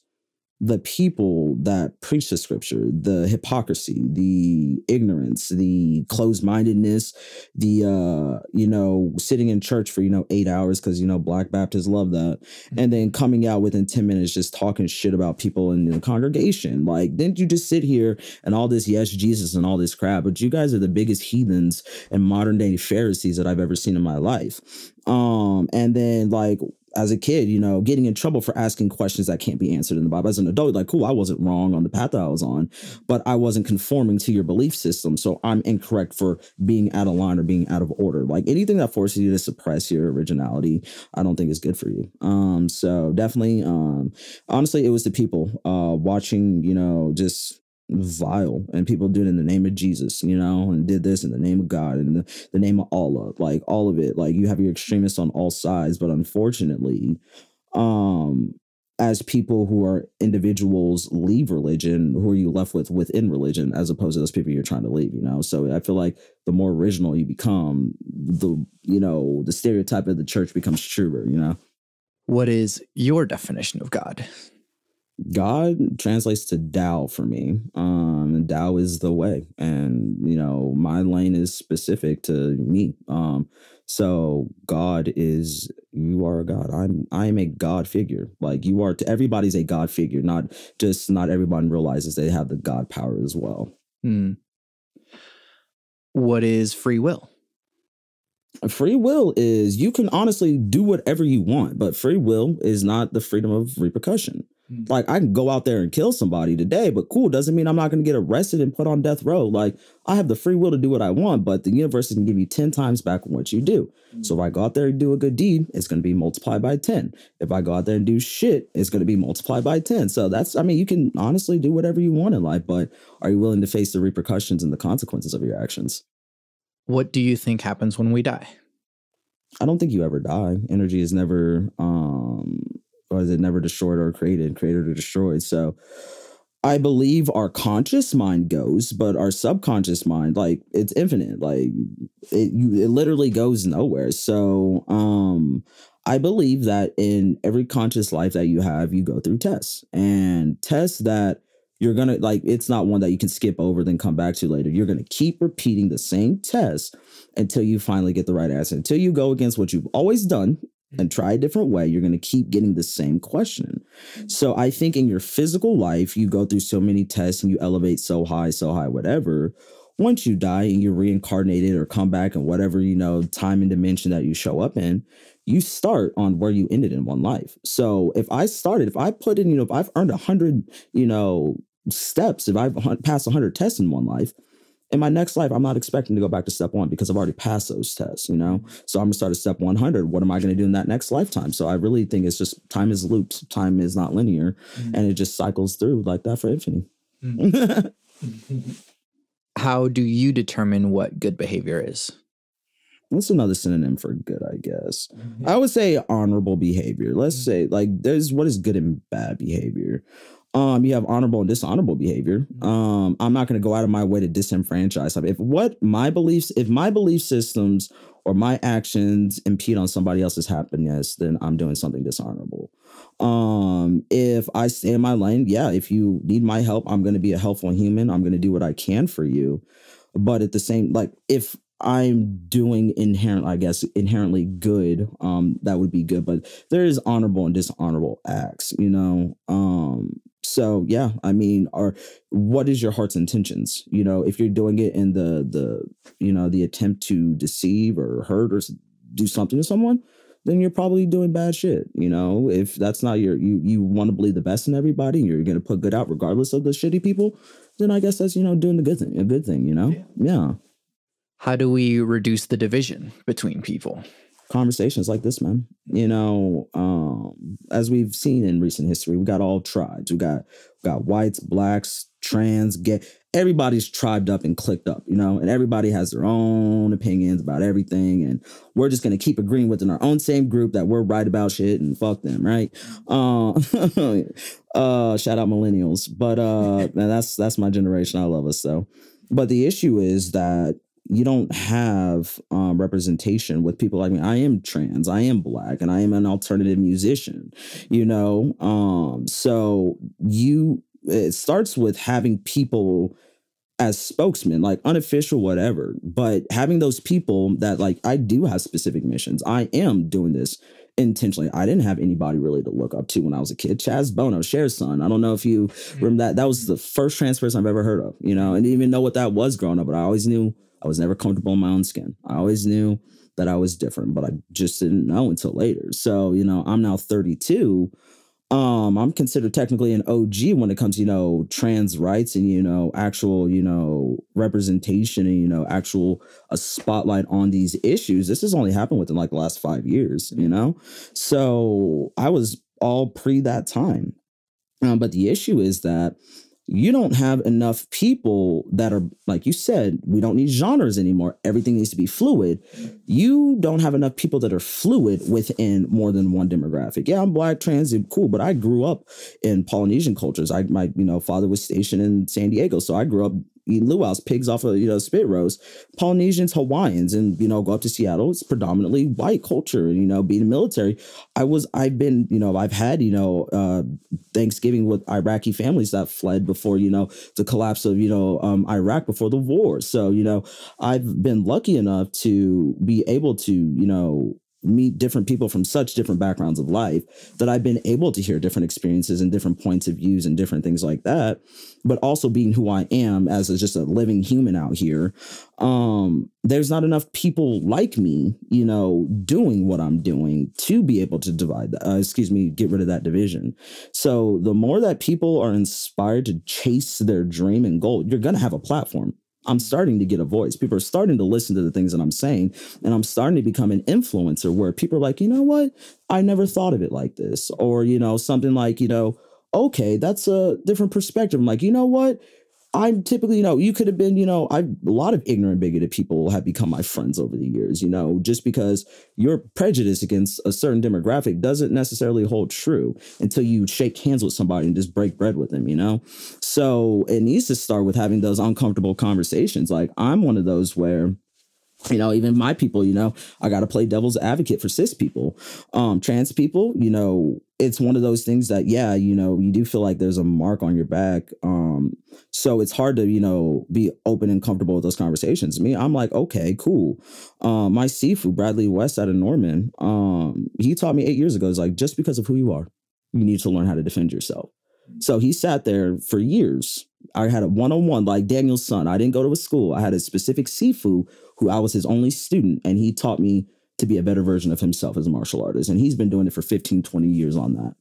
the people that preach the scripture, the hypocrisy, the ignorance, the closed mindedness, the uh, you know, sitting in church for you know eight hours because you know Black Baptists love that, and then coming out within ten minutes just talking shit about people in the congregation. Like, didn't you just sit here and all this yes Jesus and all this crap? But you guys are the biggest heathens and modern day Pharisees that I've ever seen in my life. Um, and then like as a kid, you know, getting in trouble for asking questions that can't be answered in the Bible. As an adult, like, cool, I wasn't wrong on the path that I was on, but I wasn't conforming to your belief system. So I'm incorrect for being out of line or being out of order. Like anything that forces you to suppress your originality, I don't think is good for you. Um, so definitely, um, honestly, it was the people uh watching, you know, just vile and people do it in the name of Jesus, you know, and did this in the name of God and the, the name of Allah, like all of it. Like you have your extremists on all sides, but unfortunately, um, as people who are individuals leave religion, who are you left with within religion as opposed to those people you're trying to leave, you know? So I feel like the more original you become, the you know, the stereotype of the church becomes truer, you know. What is your definition of God? God translates to Tao for me. Um, and Tao is the way, and you know my lane is specific to me. Um, so God is you are a God. I'm I am a God figure. Like you are to everybody's a God figure. Not just not everyone realizes they have the God power as well. Hmm. What is free will? Free will is you can honestly do whatever you want, but free will is not the freedom of repercussion. Mm. Like I can go out there and kill somebody today, but cool doesn't mean I'm not going to get arrested and put on death row. Like I have the free will to do what I want, but the universe is going to give you 10 times back what you do. Mm. So if I go out there and do a good deed, it's going to be multiplied by 10. If I go out there and do shit, it's going to be multiplied by 10. So that's, I mean, you can honestly do whatever you want in life, but are you willing to face the repercussions and the consequences of your actions? What do you think happens when we die? I don't think you ever die. Energy is never um is it never destroyed or created, created or destroyed. So I believe our conscious mind goes, but our subconscious mind, like it's infinite. Like it, you, it literally goes nowhere. So um, I believe that in every conscious life that you have, you go through tests and tests that you're gonna like. It's not one that you can skip over then come back to later. You're gonna keep repeating the same test until you finally get the right answer. Until you go against what you've always done and mm. try a different way, you're going to keep getting the same question. Mm. So I think in your physical life, you go through so many tests and you elevate so high, so high, whatever. Once you die and you're reincarnated or come back and whatever, you know, time and dimension that you show up in, you start on where you ended in one life. So if I started, if I put in, you know, if I've earned a hundred, you know, steps, if I've passed a hundred tests in one life, in my next life, I'm not expecting to go back to step one because I've already passed those tests, you know? So I'm gonna start at step 100. What am I gonna do in that next lifetime? So I really think it's just time is loops, time is not linear, mm-hmm. and it just cycles through like that for infinity. Mm-hmm. How do you determine what good behavior is? What's another synonym for good, I guess? Mm-hmm. I would say honorable behavior. Let's mm-hmm. say, like, there's what is good and bad behavior um, you have honorable and dishonorable behavior. Mm-hmm. Um, I'm not going to go out of my way to disenfranchise. If what my beliefs, if my belief systems or my actions impede on somebody else's happiness, then I'm doing something dishonorable. Um, if I stay in my lane, yeah, if you need my help, I'm going to be a helpful human. I'm going to do what I can for you. But at the same, like, if I'm doing inherent, I guess, inherently good, um, that would be good. But there is honorable and dishonorable acts, you know. Um, so yeah i mean are what is your heart's intentions you know if you're doing it in the the you know the attempt to deceive or hurt or do something to someone then you're probably doing bad shit you know if that's not your you you want to believe the best in everybody and you're going to put good out regardless of the shitty people then i guess that's you know doing the good thing a good thing you know yeah, yeah. How do we reduce the division between people conversations like this, man. You know, um, as we've seen in recent history, we got all tribes. We got we got whites, blacks, trans, gay. Everybody's tribed up and clicked up, you know, and everybody has their own opinions about everything. And we're just gonna keep agreeing within our own same group that we're right about shit and fuck them, right? Uh, uh shout out millennials. But uh man, that's that's my generation. I love us so. But the issue is that you don't have um, representation with people like me. I am trans, I am black, and I am an alternative musician, you know? Um, so you, it starts with having people as spokesmen, like unofficial, whatever, but having those people that, like, I do have specific missions. I am doing this intentionally. I didn't have anybody really to look up to when I was a kid. Chaz Bono, Cher's son. I don't know if you mm-hmm. remember that. That was the first trans person I've ever heard of, you know, and didn't even know what that was growing up, but I always knew I was never comfortable in my own skin. I always knew that I was different, but I just didn't know until later. So, you know, I'm now 32. Um, I'm considered technically an OG when it comes to, you know, trans rights and, you know, actual, you know, representation and, you know, actual a spotlight on these issues. This has only happened within like the last five years, you know? So I was all pre that time. Um, but the issue is that you don't have enough people that are like you said we don't need genres anymore. Everything needs to be fluid. You don't have enough people that are fluid within more than one demographic. Yeah i'm black trans cool but i grew up in polynesian cultures. I my you know father was stationed in san diego so i grew up luau's pigs off of you know spit roast. Polynesians hawaiians and you know go up to seattle. It's predominantly white culture and you know being military. I was i've been you know i've had you know uh thanksgiving with iraqi families that fled before you know the collapse of you know um, iraq before the war. So you know i've been lucky enough to be able to you know meet different people from such different backgrounds of life that I've been able to hear different experiences and different points of views and different things like that. But also being who I am as a, just a living human out here, um, there's not enough people like me, you know, doing what I'm doing to be able to divide uh, excuse me, get rid of that division. So the more that people are inspired to chase their dream and goal, you're going to have a platform. I'm starting to get a voice. People are starting to listen to the things that I'm saying, and I'm starting to become an influencer where people are like, you know what? I never thought of it like this. Or, you know, something like, you know, okay, that's a different perspective. I'm like, you know what? I'm typically, you know, you could have been, you know, I a lot of ignorant, bigoted people have become my friends over the years, you know, just because your prejudice against a certain demographic doesn't necessarily hold true until you shake hands with somebody and just break bread with them, you know? So it needs to start with having those uncomfortable conversations. Like I'm one of those where you know even my people you know i got to play devil's advocate for cis people. Um trans people you know it's one of those things that yeah you know you do feel like there's a mark on your back. Um so it's hard to you know be open and comfortable with those conversations. Me i'm like okay cool. Um my sifu bradley west out of norman um he taught me eight years ago is like just because of who you are you need to learn how to defend yourself. So he sat there for years i had a one-on-one like Daniel-san i didn't go to a school i had a specific sifu who I was his only student, and he taught me to be a better version of himself as a martial artist. And he's been doing it for 15, 20 years on that.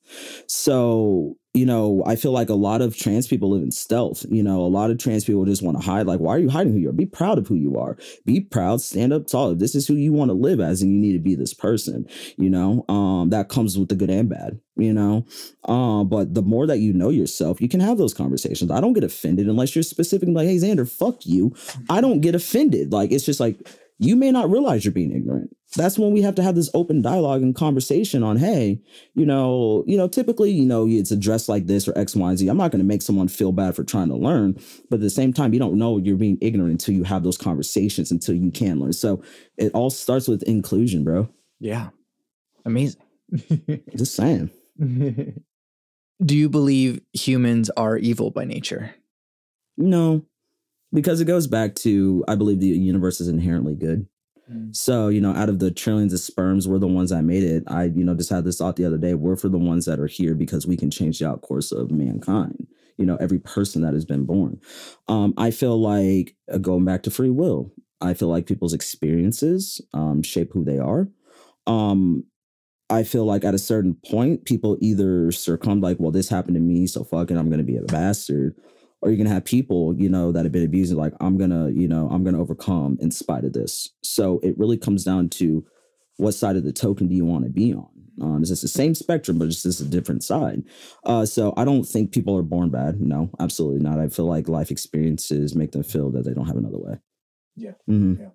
So, you know, I feel like a lot of trans people live in stealth. You know, a lot of trans people just want to hide. Like, why are you hiding who you are? Be proud of who you are. Be proud, stand up tall. This is who you want to live as, and you need to be this person, you know. Um, that comes with the good and bad, you know. Um, but the more that you know yourself, you can have those conversations. I don't get offended unless you're specifically like, hey, Xander, fuck you. I don't get offended. Like, it's just like you may not realize you're being ignorant. That's when we have to have this open dialogue and conversation on hey you know you know typically you know it's addressed like this or x y and z. I'm not going to make someone feel bad for trying to learn but at the same time you don't know you're being ignorant until you have those conversations until you can learn. So it all starts with inclusion bro. Yeah. Amazing. Just saying. Do you believe humans are evil by nature? No because it goes back to i believe the universe is inherently good Mm. So, you know, out of the trillions of sperms, we're the ones that made it. I, you know, just had this thought the other day. We're for the ones that are here because we can change the outcourse of mankind. You know, every person that has been born. Um, I feel like uh, going back to free will. I feel like people's experiences um, shape who they are. Um, I feel like at a certain point, people either succumb like, well, this happened to me, so fucking I'm gonna be a bastard, or you're gonna have people, you know, that have been abusing, like I'm gonna, you know, I'm gonna overcome in spite of this. So it really comes down to what side of the token do you want to be on? Um, it's just the same spectrum, but it's just a different side. Uh, so I don't think people are born bad. No, absolutely not. I feel like life experiences make them feel that they don't have another way. Yeah. Mm-hmm. yeah.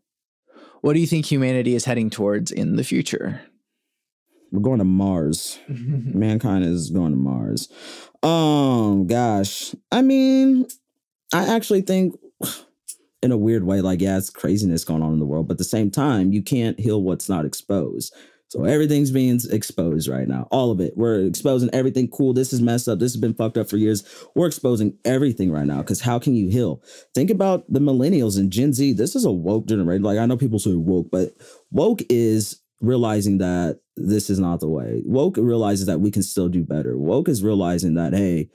What do you think humanity is heading towards in the future? We're going to Mars. Mankind is going to Mars. Um, gosh, I mean, I actually think in a weird way, like, yeah, it's craziness going on in the world, but at the same time, you can't heal what's not exposed. So everything's being exposed right now. All of it. We're exposing everything cool. This is messed up. This has been fucked up for years. We're exposing everything right now. Cause how can you heal? Think about the millennials and Gen Z. This is a woke generation. Like I know people say woke, but woke is realizing that this is not the way. Woke realizes that we can still do better. Woke is realizing that, hey,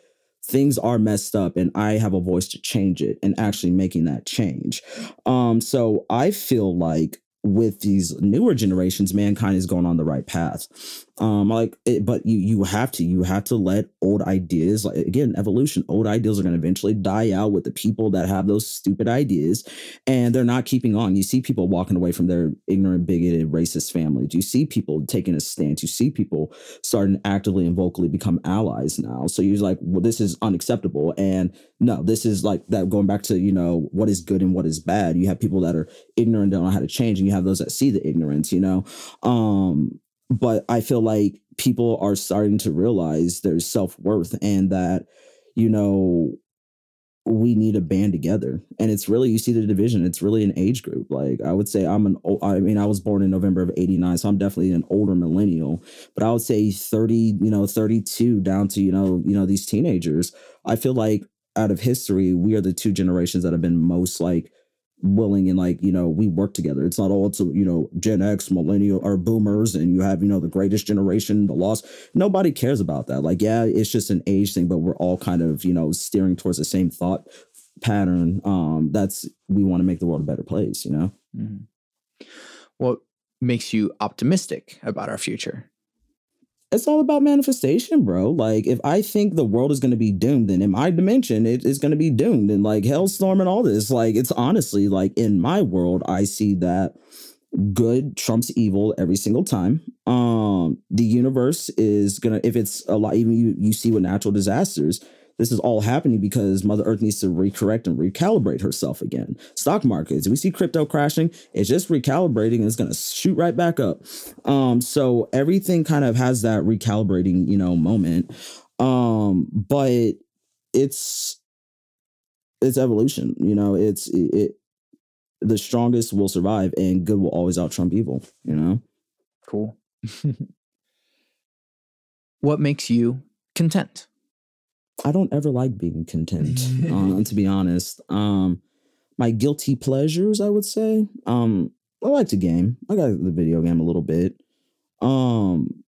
things are messed up and I have a voice to change it and actually making that change. Um, so I feel like with these newer generations, mankind is going on the right path. Um, like, it, but you you have to you have to let old ideas like again evolution. Old ideas are going to eventually die out with the people that have those stupid ideas, and they're not keeping on. You see people walking away from their ignorant, bigoted, racist families. You see people taking a stance. You see people starting actively and vocally become allies now. So you're like, well, this is unacceptable, and no, this is like that. Going back to you know what is good and what is bad. You have people that are ignorant, don't know how to change, and you have those that see the ignorance. You know, um, but I feel like people are starting to realize their self worth and that, you know, we need to band together. And it's really, you see the division, it's really an age group. Like I would say I'm an, I mean, I was born in November of 89, so I'm definitely an older millennial, but I would say 30, you know, 32 down to, you know, you know, these teenagers. I feel like out of history, we are the two generations that have been most like willing and like you know we work together. It's not all it's you know gen x millennial or boomers and you have you know the greatest generation the lost. Nobody cares about that. Like yeah it's just an age thing but we're all kind of you know steering towards the same thought pattern um that's we want to make the world a better place you know? Mm-hmm. what makes you optimistic about our future it's all about manifestation, bro. Like, if I think the world is going to be doomed, then in my dimension, it is going to be doomed. And like Hellstorm and all this, like, it's honestly like in my world, I see that good trumps evil every single time. Um, the universe is gonna, if it's a lot, even you, you see with natural disasters, this is all happening because Mother Earth needs to recorrect and recalibrate herself again. Stock markets, we see crypto crashing, it's just recalibrating and it's going to shoot right back up. Um, so everything kind of has that recalibrating, you know, moment. Um, but it's it's evolution, you know, it's it, it the strongest will survive and good will always out trump evil, you know? Cool. what makes you content? I don't ever like being content, uh, to be honest. Um, my guilty pleasures, I would say. Um, I like to game. I got the video game a little bit. Um,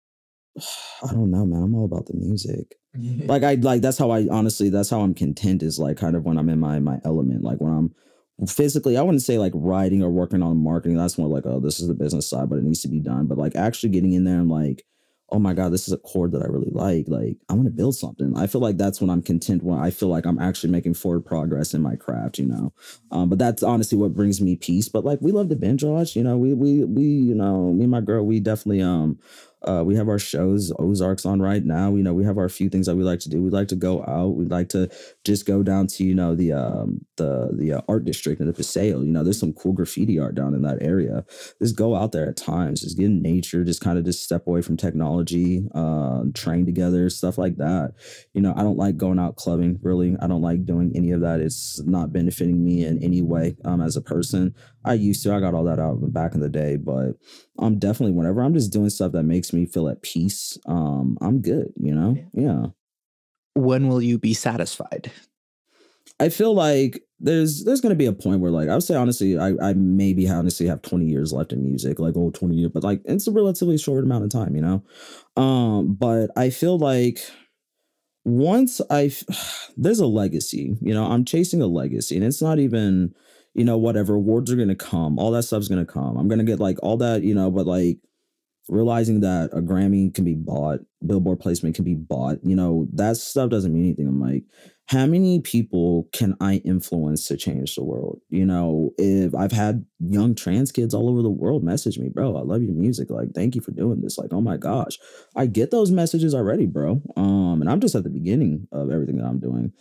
I don't know, man. I'm all about the music. like I like that's how I honestly that's how I'm content is like kind of when I'm in my my element. Like when I'm physically, I wouldn't say like writing or working on marketing. That's more like, oh, this is the business side, but it needs to be done. But like actually getting in there and like oh my god this is a chord that i really like like i want to build something. I feel like that's when i'm content when i feel like i'm actually making forward progress in my craft you know? Um, but that's honestly what brings me peace but like we love to binge watch you know? We we we you know me and my girl we definitely um uh, we have our shows, Ozarks on right now. You know, we have our few things that we like to do. We like to go out. We like to just go down to you know the um the the uh, art district in the Paseo. You know, there's some cool graffiti art down in that area. Just go out there at times. Just get in nature. Just kind of just step away from technology. Uh, train together, stuff like that. You know, I don't like going out clubbing. Really, I don't like doing any of that. It's not benefiting me in any way um as a person. I used to. I got all that out back in the day, but I'm definitely whenever I'm just doing stuff that makes me feel at peace, um, I'm good, you know? Yeah. When will you be satisfied? I feel like there's there's gonna be a point where like I would say honestly, I, I maybe honestly have 20 years left in music, like oh 20 years, but like it's a relatively short amount of time, you know? Um, but I feel like once I there's a legacy, you know, I'm chasing a legacy, and it's not even you know, whatever awards are gonna come, all that stuff's gonna come. I'm gonna get like all that, you know, but like realizing that a Grammy can be bought, Billboard placement can be bought, you know, that stuff doesn't mean anything. I'm like, how many people can I influence to change the world? You know, if I've had young trans kids all over the world message me, bro, I love your music. Like, thank you for doing this. Like, oh my gosh. I get those messages already, bro. Um, and I'm just at the beginning of everything that I'm doing.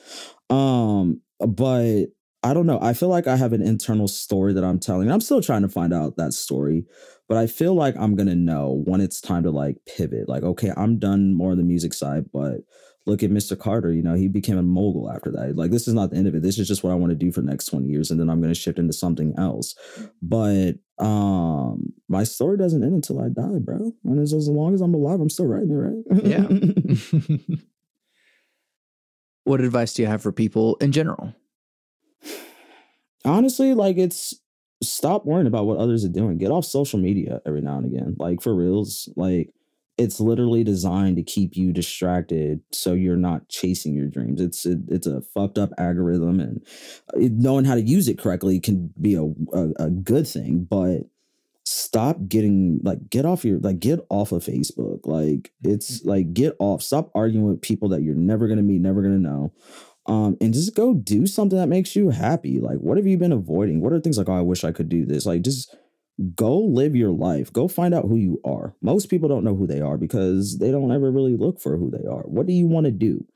Um, but I don't know. I feel like I have an internal story that I'm telling. I'm still trying to find out that story, but I feel like I'm gonna know when it's time to like pivot. Like, okay, I'm done more of the music side, but look at Mr. Carter. You know, he became a mogul after that. Like, this is not the end of it. This is just what I want to do for the next 20 years, and then I'm gonna shift into something else. But um, my story doesn't end until I die, bro. And as, as long as I'm alive, I'm still writing it, right? yeah. what advice do you have for people in general? Honestly, like it's stop worrying about what others are doing. Get off social media every now and again. Like for reals, like it's literally designed to keep you distracted so you're not chasing your dreams. It's it, it's a fucked up algorithm, and uh, knowing how to use it correctly can be a, a, a good thing. But stop getting like get off your like get off of Facebook. Like it's mm-hmm. like get off. Stop arguing with people that you're never gonna meet, never gonna know um, and just go do something that makes you happy. Like, what have you been avoiding? What are things like, oh, I wish I could do this? Like, just go live your life. Go find out who you are. Most people don't know who they are because they don't ever really look for who they are. What do you want to do?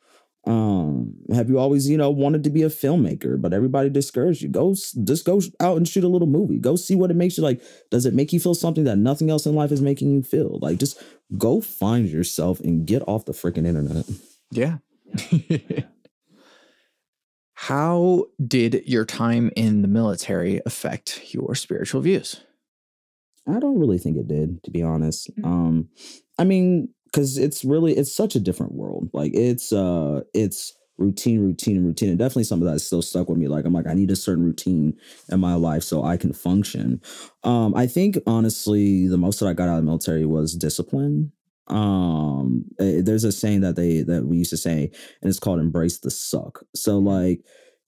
Um, have you always, you know, wanted to be a filmmaker, but everybody discouraged you? Go, just go out and shoot a little movie. Go see what it makes you like. Does it make you feel something that nothing else in life is making you feel? Like, just go find yourself and get off the freaking internet. Yeah. How did your time in the military affect your spiritual views? I don't really think it did, to be honest. Mm-hmm. Um, I mean, because it's really it's such a different world. Like it's uh it's routine, routine, and routine. And definitely some of that is still stuck with me. Like I'm like, I need a certain routine in my life so I can function. Um, I think honestly, the most that I got out of the military was discipline. Um, eh, there's a saying that they that we used to say, and it's called embrace the suck. So like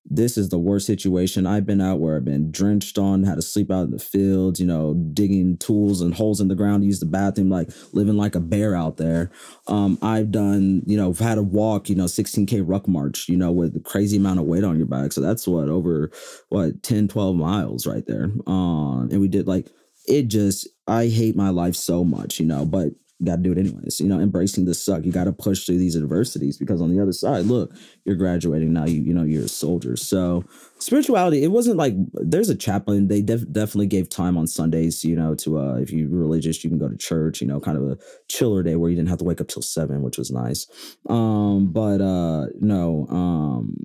this is the worst situation I've been out where I've been drenched on, had to sleep out in the fields, you know, digging tools and holes in the ground to use the bathroom, like living like a bear out there. Um, I've done, you know, had a walk, you know, 16K ruck march, you know, with a crazy amount of weight on your back. So that's what over what 10, 12 miles right there. Um, and we did like it just I hate my life so much, you know, but got to do it anyways. You know, embracing the suck. You got to push through these adversities because on the other side, look, you're graduating now. You you know you're a soldier. So spirituality, it wasn't like there's a chaplain. They def- definitely gave time on Sundays. You know, to uh if you're religious, you can go to church. You know, kind of a chiller day where you didn't have to wake up till seven, which was nice. Um, but uh no, um,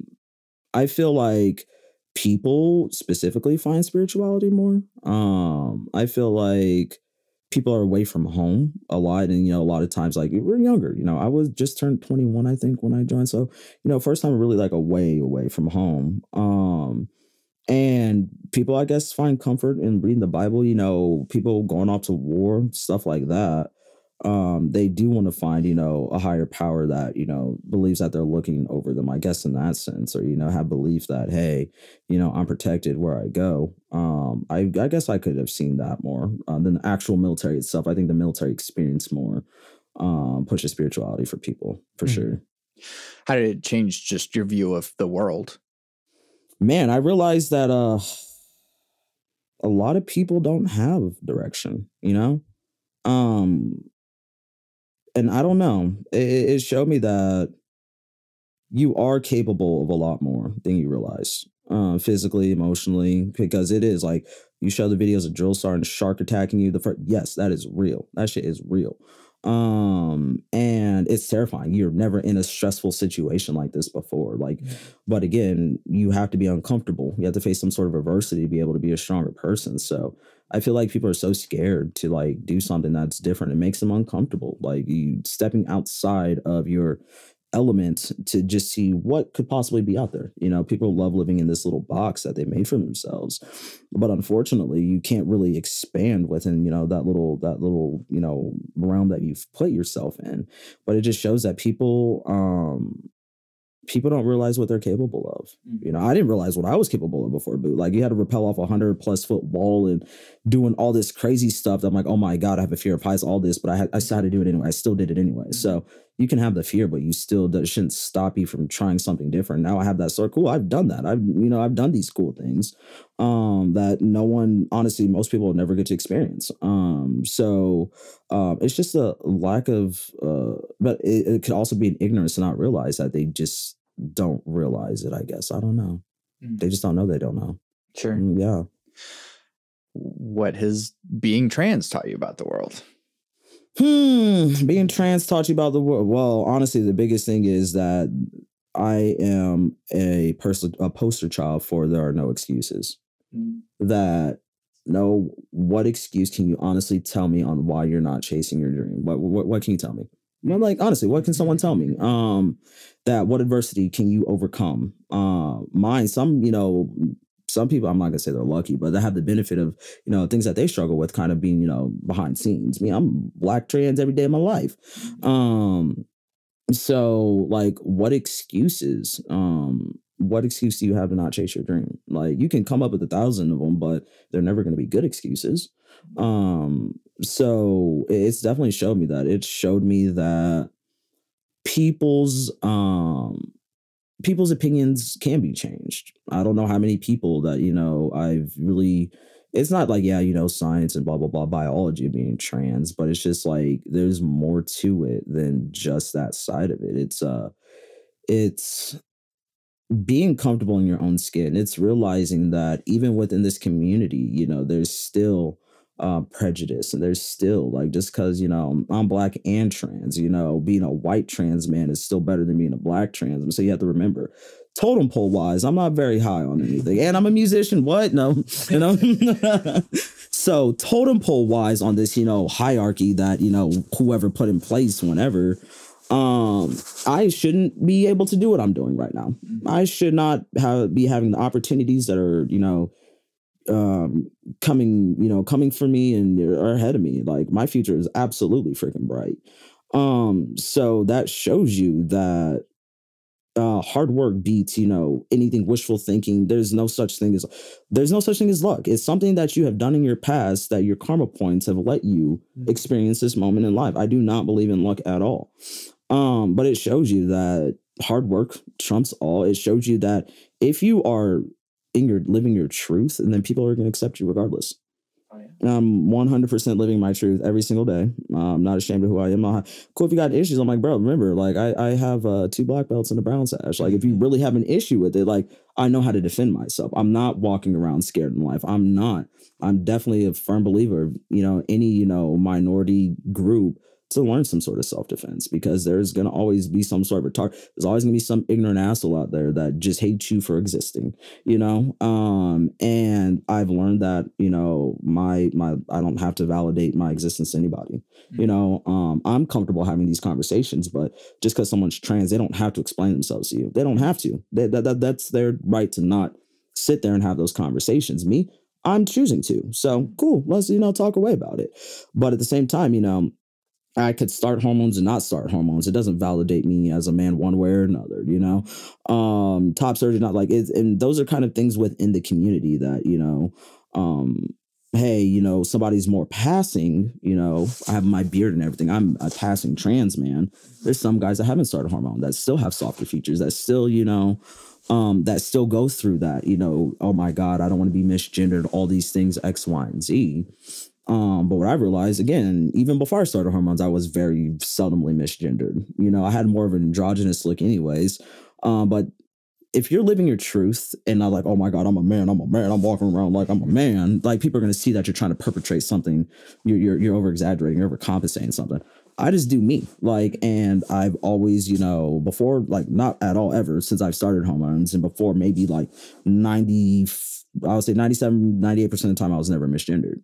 I feel like people specifically find spirituality more. Um, I feel like people are away from home a lot and you know a lot of times like we're younger you know i was just turned 21 i think when i joined so you know first time really like away away from home um and people i guess find comfort in reading the bible you know people going off to war stuff like that um, they do want to find, you know, a higher power that, you know, believes that they're looking over them, I guess, in that sense, or, you know, have belief that, hey, you know, I'm protected where I go. Um, I, I guess I could have seen that more uh, than the actual military itself. I think the military experience more um, pushes spirituality for people, for mm-hmm. sure. How did it change just your view of the world? Man, I realized that uh, a lot of people don't have direction, you know? um and I don't know. It, it showed me that you are capable of a lot more than you realize, uh, physically, emotionally, because it is like you show the videos of drill sergeant shark attacking you. The first, yes, that is real. That shit is real. Um, and it's terrifying. You're never in a stressful situation like this before. Like, but again, you have to be uncomfortable. You have to face some sort of adversity to be able to be a stronger person. So I feel like people are so scared to like do something that's different. It makes them uncomfortable. Like you stepping outside of your element to just see what could possibly be out there. You know, people love living in this little box that they made for themselves. But unfortunately, you can't really expand within, you know, that little that little, you know, realm that you've put yourself in. But it just shows that people um people don't realize what they're capable of. Mm-hmm. You know, I didn't realize what I was capable of before boot. Like you had to rappel off a hundred plus foot wall and doing all this crazy stuff. I'm like, oh my god, I have a fear of heights, all this, but I had I had to do it anyway. I still did it anyway. Mm-hmm. So you can have the fear, but you still shouldn't stop you from trying something different. Now I have that sort. Cool, I've done that. I've you know I've done these cool things um, that no one, honestly, most people will never get to experience. Um, so um, it's just a lack of, uh, but it, it could also be an ignorance to not realize that they just don't realize it. I guess I don't know. Mm. They just don't know. They don't know. Sure. Mm, yeah. What has being trans taught you about the world? Hmm, being trans taught you about the world. Well, honestly, the biggest thing is that I am a person, a poster child for there are no excuses. Mm. That no, what excuse can you honestly tell me on why you're not chasing your dream? What what, what can you tell me? Well, like honestly, what can someone tell me? Um, that what adversity can you overcome? Uh, mine, some you know some people, I'm not gonna say they're lucky, but they have the benefit of, you know, things that they struggle with kind of being, you know, behind scenes. I mean, I'm black trans every day of my life. Um, so like what excuses, um, what excuse do you have to not chase your dream? Like you can come up with a thousand of them, but they're never gonna be good excuses. Um, so it's definitely showed me that. It showed me that people's um people's opinions can be changed. I don't know how many people that, you know, I've really it's not like, yeah, you know, science and blah blah blah biology being trans, but it's just like there's more to it than just that side of it. It's uh it's being comfortable in your own skin. It's realizing that even within this community, you know, there's still uh, prejudice. And there's still like just because you know i'm black and trans you know being a white trans man is still better than being a black trans. Man so you have to remember totem pole wise i'm not very high on anything. And i'm a musician what? No. You know? So totem pole wise on this you know hierarchy that you know whoever put in place whenever um i shouldn't be able to do what i'm doing right now. Mm-hmm. i should not have be having the opportunities that are you know um coming you know coming for me and are ahead of me. Like my future is absolutely freaking bright. Um so that shows you that uh, hard work beats you know anything wishful thinking. There's no such thing as there's no such thing as luck. It's something that you have done in your past that your karma points have let you mm-hmm. experience this moment in life. I do not believe in luck at all. Um but it shows you that hard work trumps all. It shows you that if you are in your living your truth and then people are going to accept you regardless I'm 100% living my truth every single day. Uh, I'm not ashamed of who I am. i cool if you got issues. I'm like, bro, remember, like I, I have uh, two black belts and a brown sash. Like if you really have an issue with it, like I know how to defend myself. I'm not walking around scared in life. I'm not. I'm definitely a firm believer. You know, any you know minority group to learn some sort of self defense because there's going to always be some sort of retard. There's always going to be some ignorant asshole out there that just hates you for existing, you know? Um, and I've learned that, you know, my, my, I don't have to validate my existence to anybody, mm-hmm. you know? Um, I'm comfortable having these conversations, but just because someone's trans, they don't have to explain themselves to you. They don't have to. They, that, that, that's their right to not sit there and have those conversations. Me, I'm choosing to. So cool. Let's, you know, talk away about it. But at the same time, you know, I could start hormones and not start hormones. It doesn't validate me as a man one way or another, you know. Um, top surgery, not like it, and those are kind of things within the community that you know. Um, hey, you know, somebody's more passing. You know, I have my beard and everything. I'm a passing trans man. There's some guys that haven't started hormone that still have softer features. That still, you know, um, that still go through that. You know, oh my God, I don't want to be misgendered. All these things, X, Y, and Z. Um, but what I realized again, even before I started hormones, I was very seldomly misgendered. You know, I had more of an androgynous look, anyways. Um, but if you're living your truth and not like, oh my God, I'm a man, I'm a man, I'm walking around like I'm a man, like people are gonna see that you're trying to perpetrate something, you're you're, you're over exaggerating, you're overcompensating something. I just do me. Like, and I've always, you know, before, like, not at all ever since I've started hormones and before maybe like 90, I would say 97, 98% of the time I was never misgendered.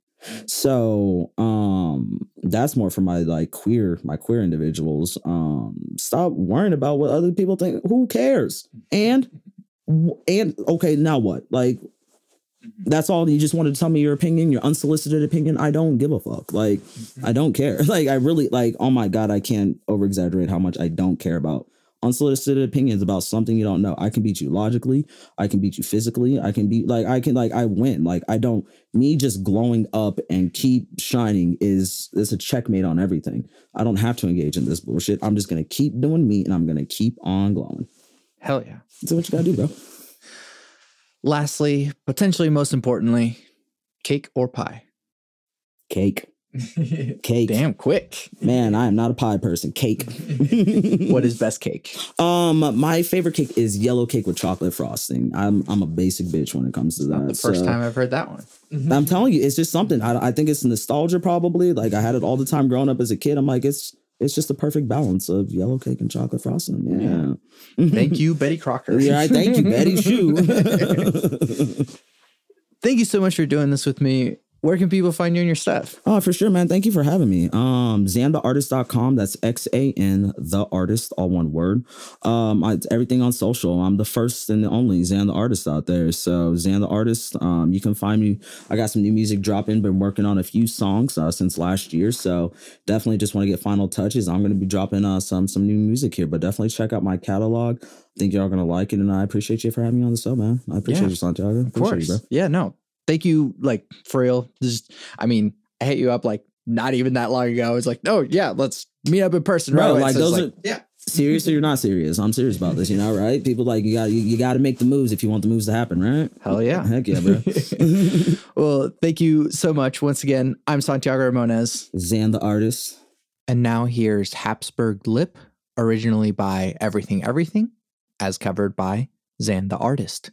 So um that's more for my like queer, my queer individuals. Um stop worrying about what other people think. Who cares? And and okay, now what? Like mm-hmm. that's all you just wanted to tell me your opinion, your unsolicited opinion. I don't give a fuck. Like I don't care. Like I really like oh my god, I can't over exaggerate how much I don't care about unsolicited opinions about something you don't know. I can beat you logically. I can beat you physically. I can beat like I can like I win. Like I don't me just glowing up and keep shining is is a checkmate on everything. I don't have to engage in this bullshit. I'm just gonna keep doing me and I'm gonna keep on glowing. Hell yeah. That's what you gotta do, bro. Lastly, potentially most importantly, cake or pie? Cake. cake. Damn quick. Man, I am not a pie person. Cake. what is best cake? Um, my favorite cake is yellow cake with chocolate frosting. I'm I'm a basic bitch when it comes to that. the first so, time I've heard that one. I'm telling you, it's just something. I, I think it's nostalgia probably. Like I had it all the time growing up as a kid. I'm like, it's it's just the perfect balance of yellow cake and chocolate frosting. Yeah. yeah. Thank you, Betty Crocker. yeah, thank you, Betty Shoe. thank you so much for doing this with me where can people find you and your stuff? Oh, for sure, man. Thank you for having me. Um, xantheartist.com. That's X A N the artist, all one word. Um, I, everything on social. I'm the first and the only Xan the artist out there. So Xan the artist. Um, you can find me. I got some new music dropping. Been working on a few songs uh, since last year. So definitely just want to get final touches. I'm going to be dropping uh, some some new music here, but definitely check out my catalog. I think y'all gonna like it, and I appreciate you for having me on the show, man. I appreciate yeah, you, Santiago. Of appreciate course. You, yeah, no, thank you, like for real. Just, I mean, I hit you up like not even that long ago. It's like, oh yeah, let's meet up in person. Right, like so those like, are yeah. Serious or you're not serious? I'm serious about this, you know, right? People like you got you, you got to make the moves if you want the moves to happen, right? Hell yeah, heck yeah, bro. well, thank you so much once again. I'm Santiago Ramones, Xan the artist, and now here's Habsburg Lip, originally by Everything Everything, as covered by Xan the artist.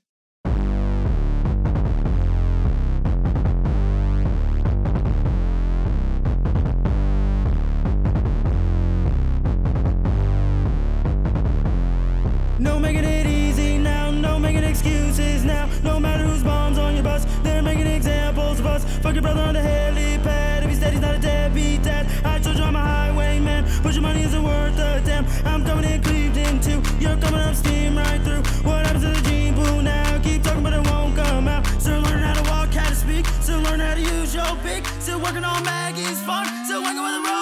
Fuck your brother on the helipad. If he's dead, he's not a deadbeat dad. I told you I'm a highwayman. But your money isn't worth a damn. I'm coming in Cleveland too. You're coming up steam right through. What happens to the gene pool now? Keep talking, but it won't come out. Still learning how to walk, how to speak. Still learning how to use your pick. Still working on Maggie's farm. Still working with the road.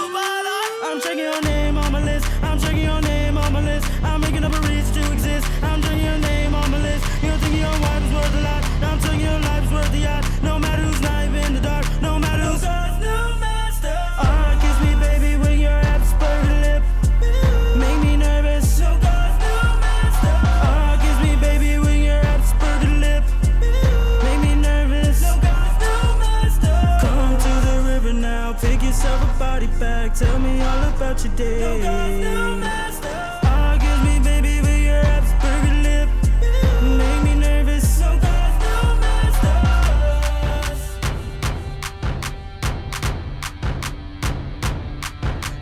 Mess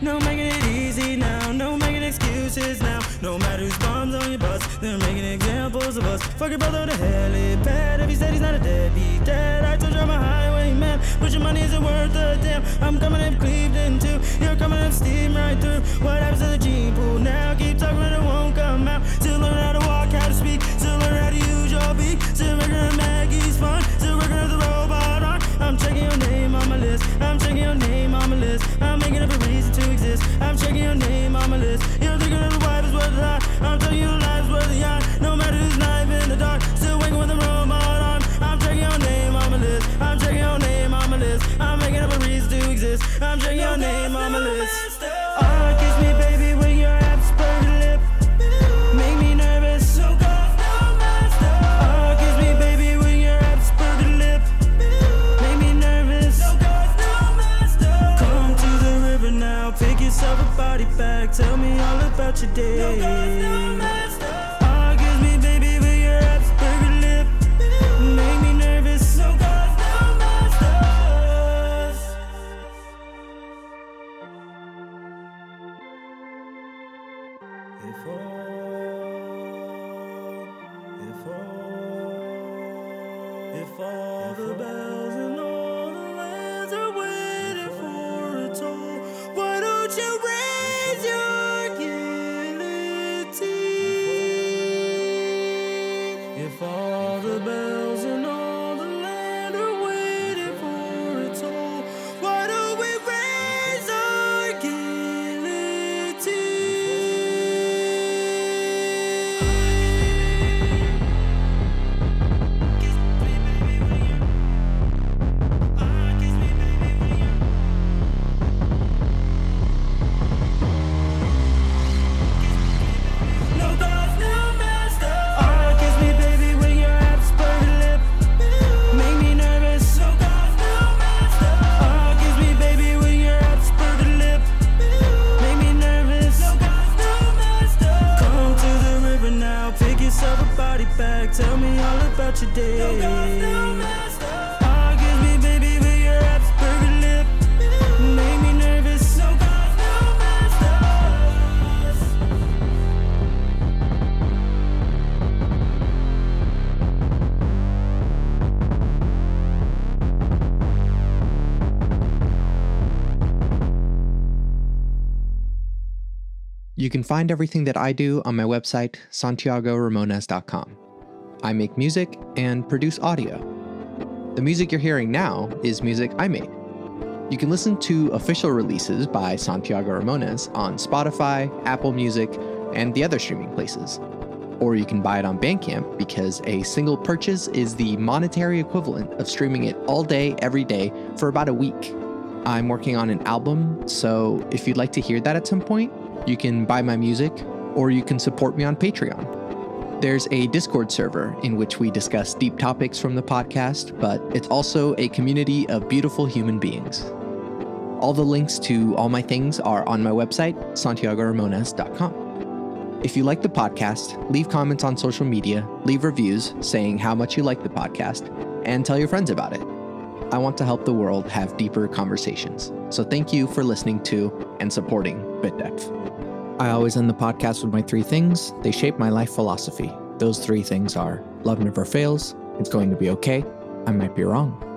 No making it easy now, no making excuses now. No matter who's they're making examples of us. Fuck your brother to hell, it bad. If he said he's not a deadbeat dad, I told you I'm a highwayman. But your money isn't worth a damn. I'm coming up Cleveland too. You're coming up steam right through. What happens to the gene pool now? Keep talking, but it won't come out. Still learn how to walk, how to speak. Still learn how to use your beat. Still working on Maggie's fun. Still working on the robot on. I'm checking your name on my list. I'm checking your name name on my find everything that I do on my website, santiagoramones.com. I make music and produce audio. The music you're hearing now is music I made. You can listen to official releases by Santiago Ramones on Spotify, Apple Music, and the other streaming places. Or you can buy it on Bandcamp because a single purchase is the monetary equivalent of streaming it all day, every day for about a week. I'm working on an album, so if you'd like to hear that at some point, you can buy my music or you can support me on Patreon. There's a Discord server in which we discuss deep topics from the podcast, but it's also a community of beautiful human beings. All the links to all my things are on my website, santiagoramones.com. If you like the podcast, leave comments on social media, leave reviews saying how much you like the podcast, and tell your friends about it. I want to help the world have deeper conversations. So thank you for listening to and supporting BitDepth. I always end the podcast with my three things. They shape my life philosophy. Those three things are love never fails, it's going to be okay, I might be wrong.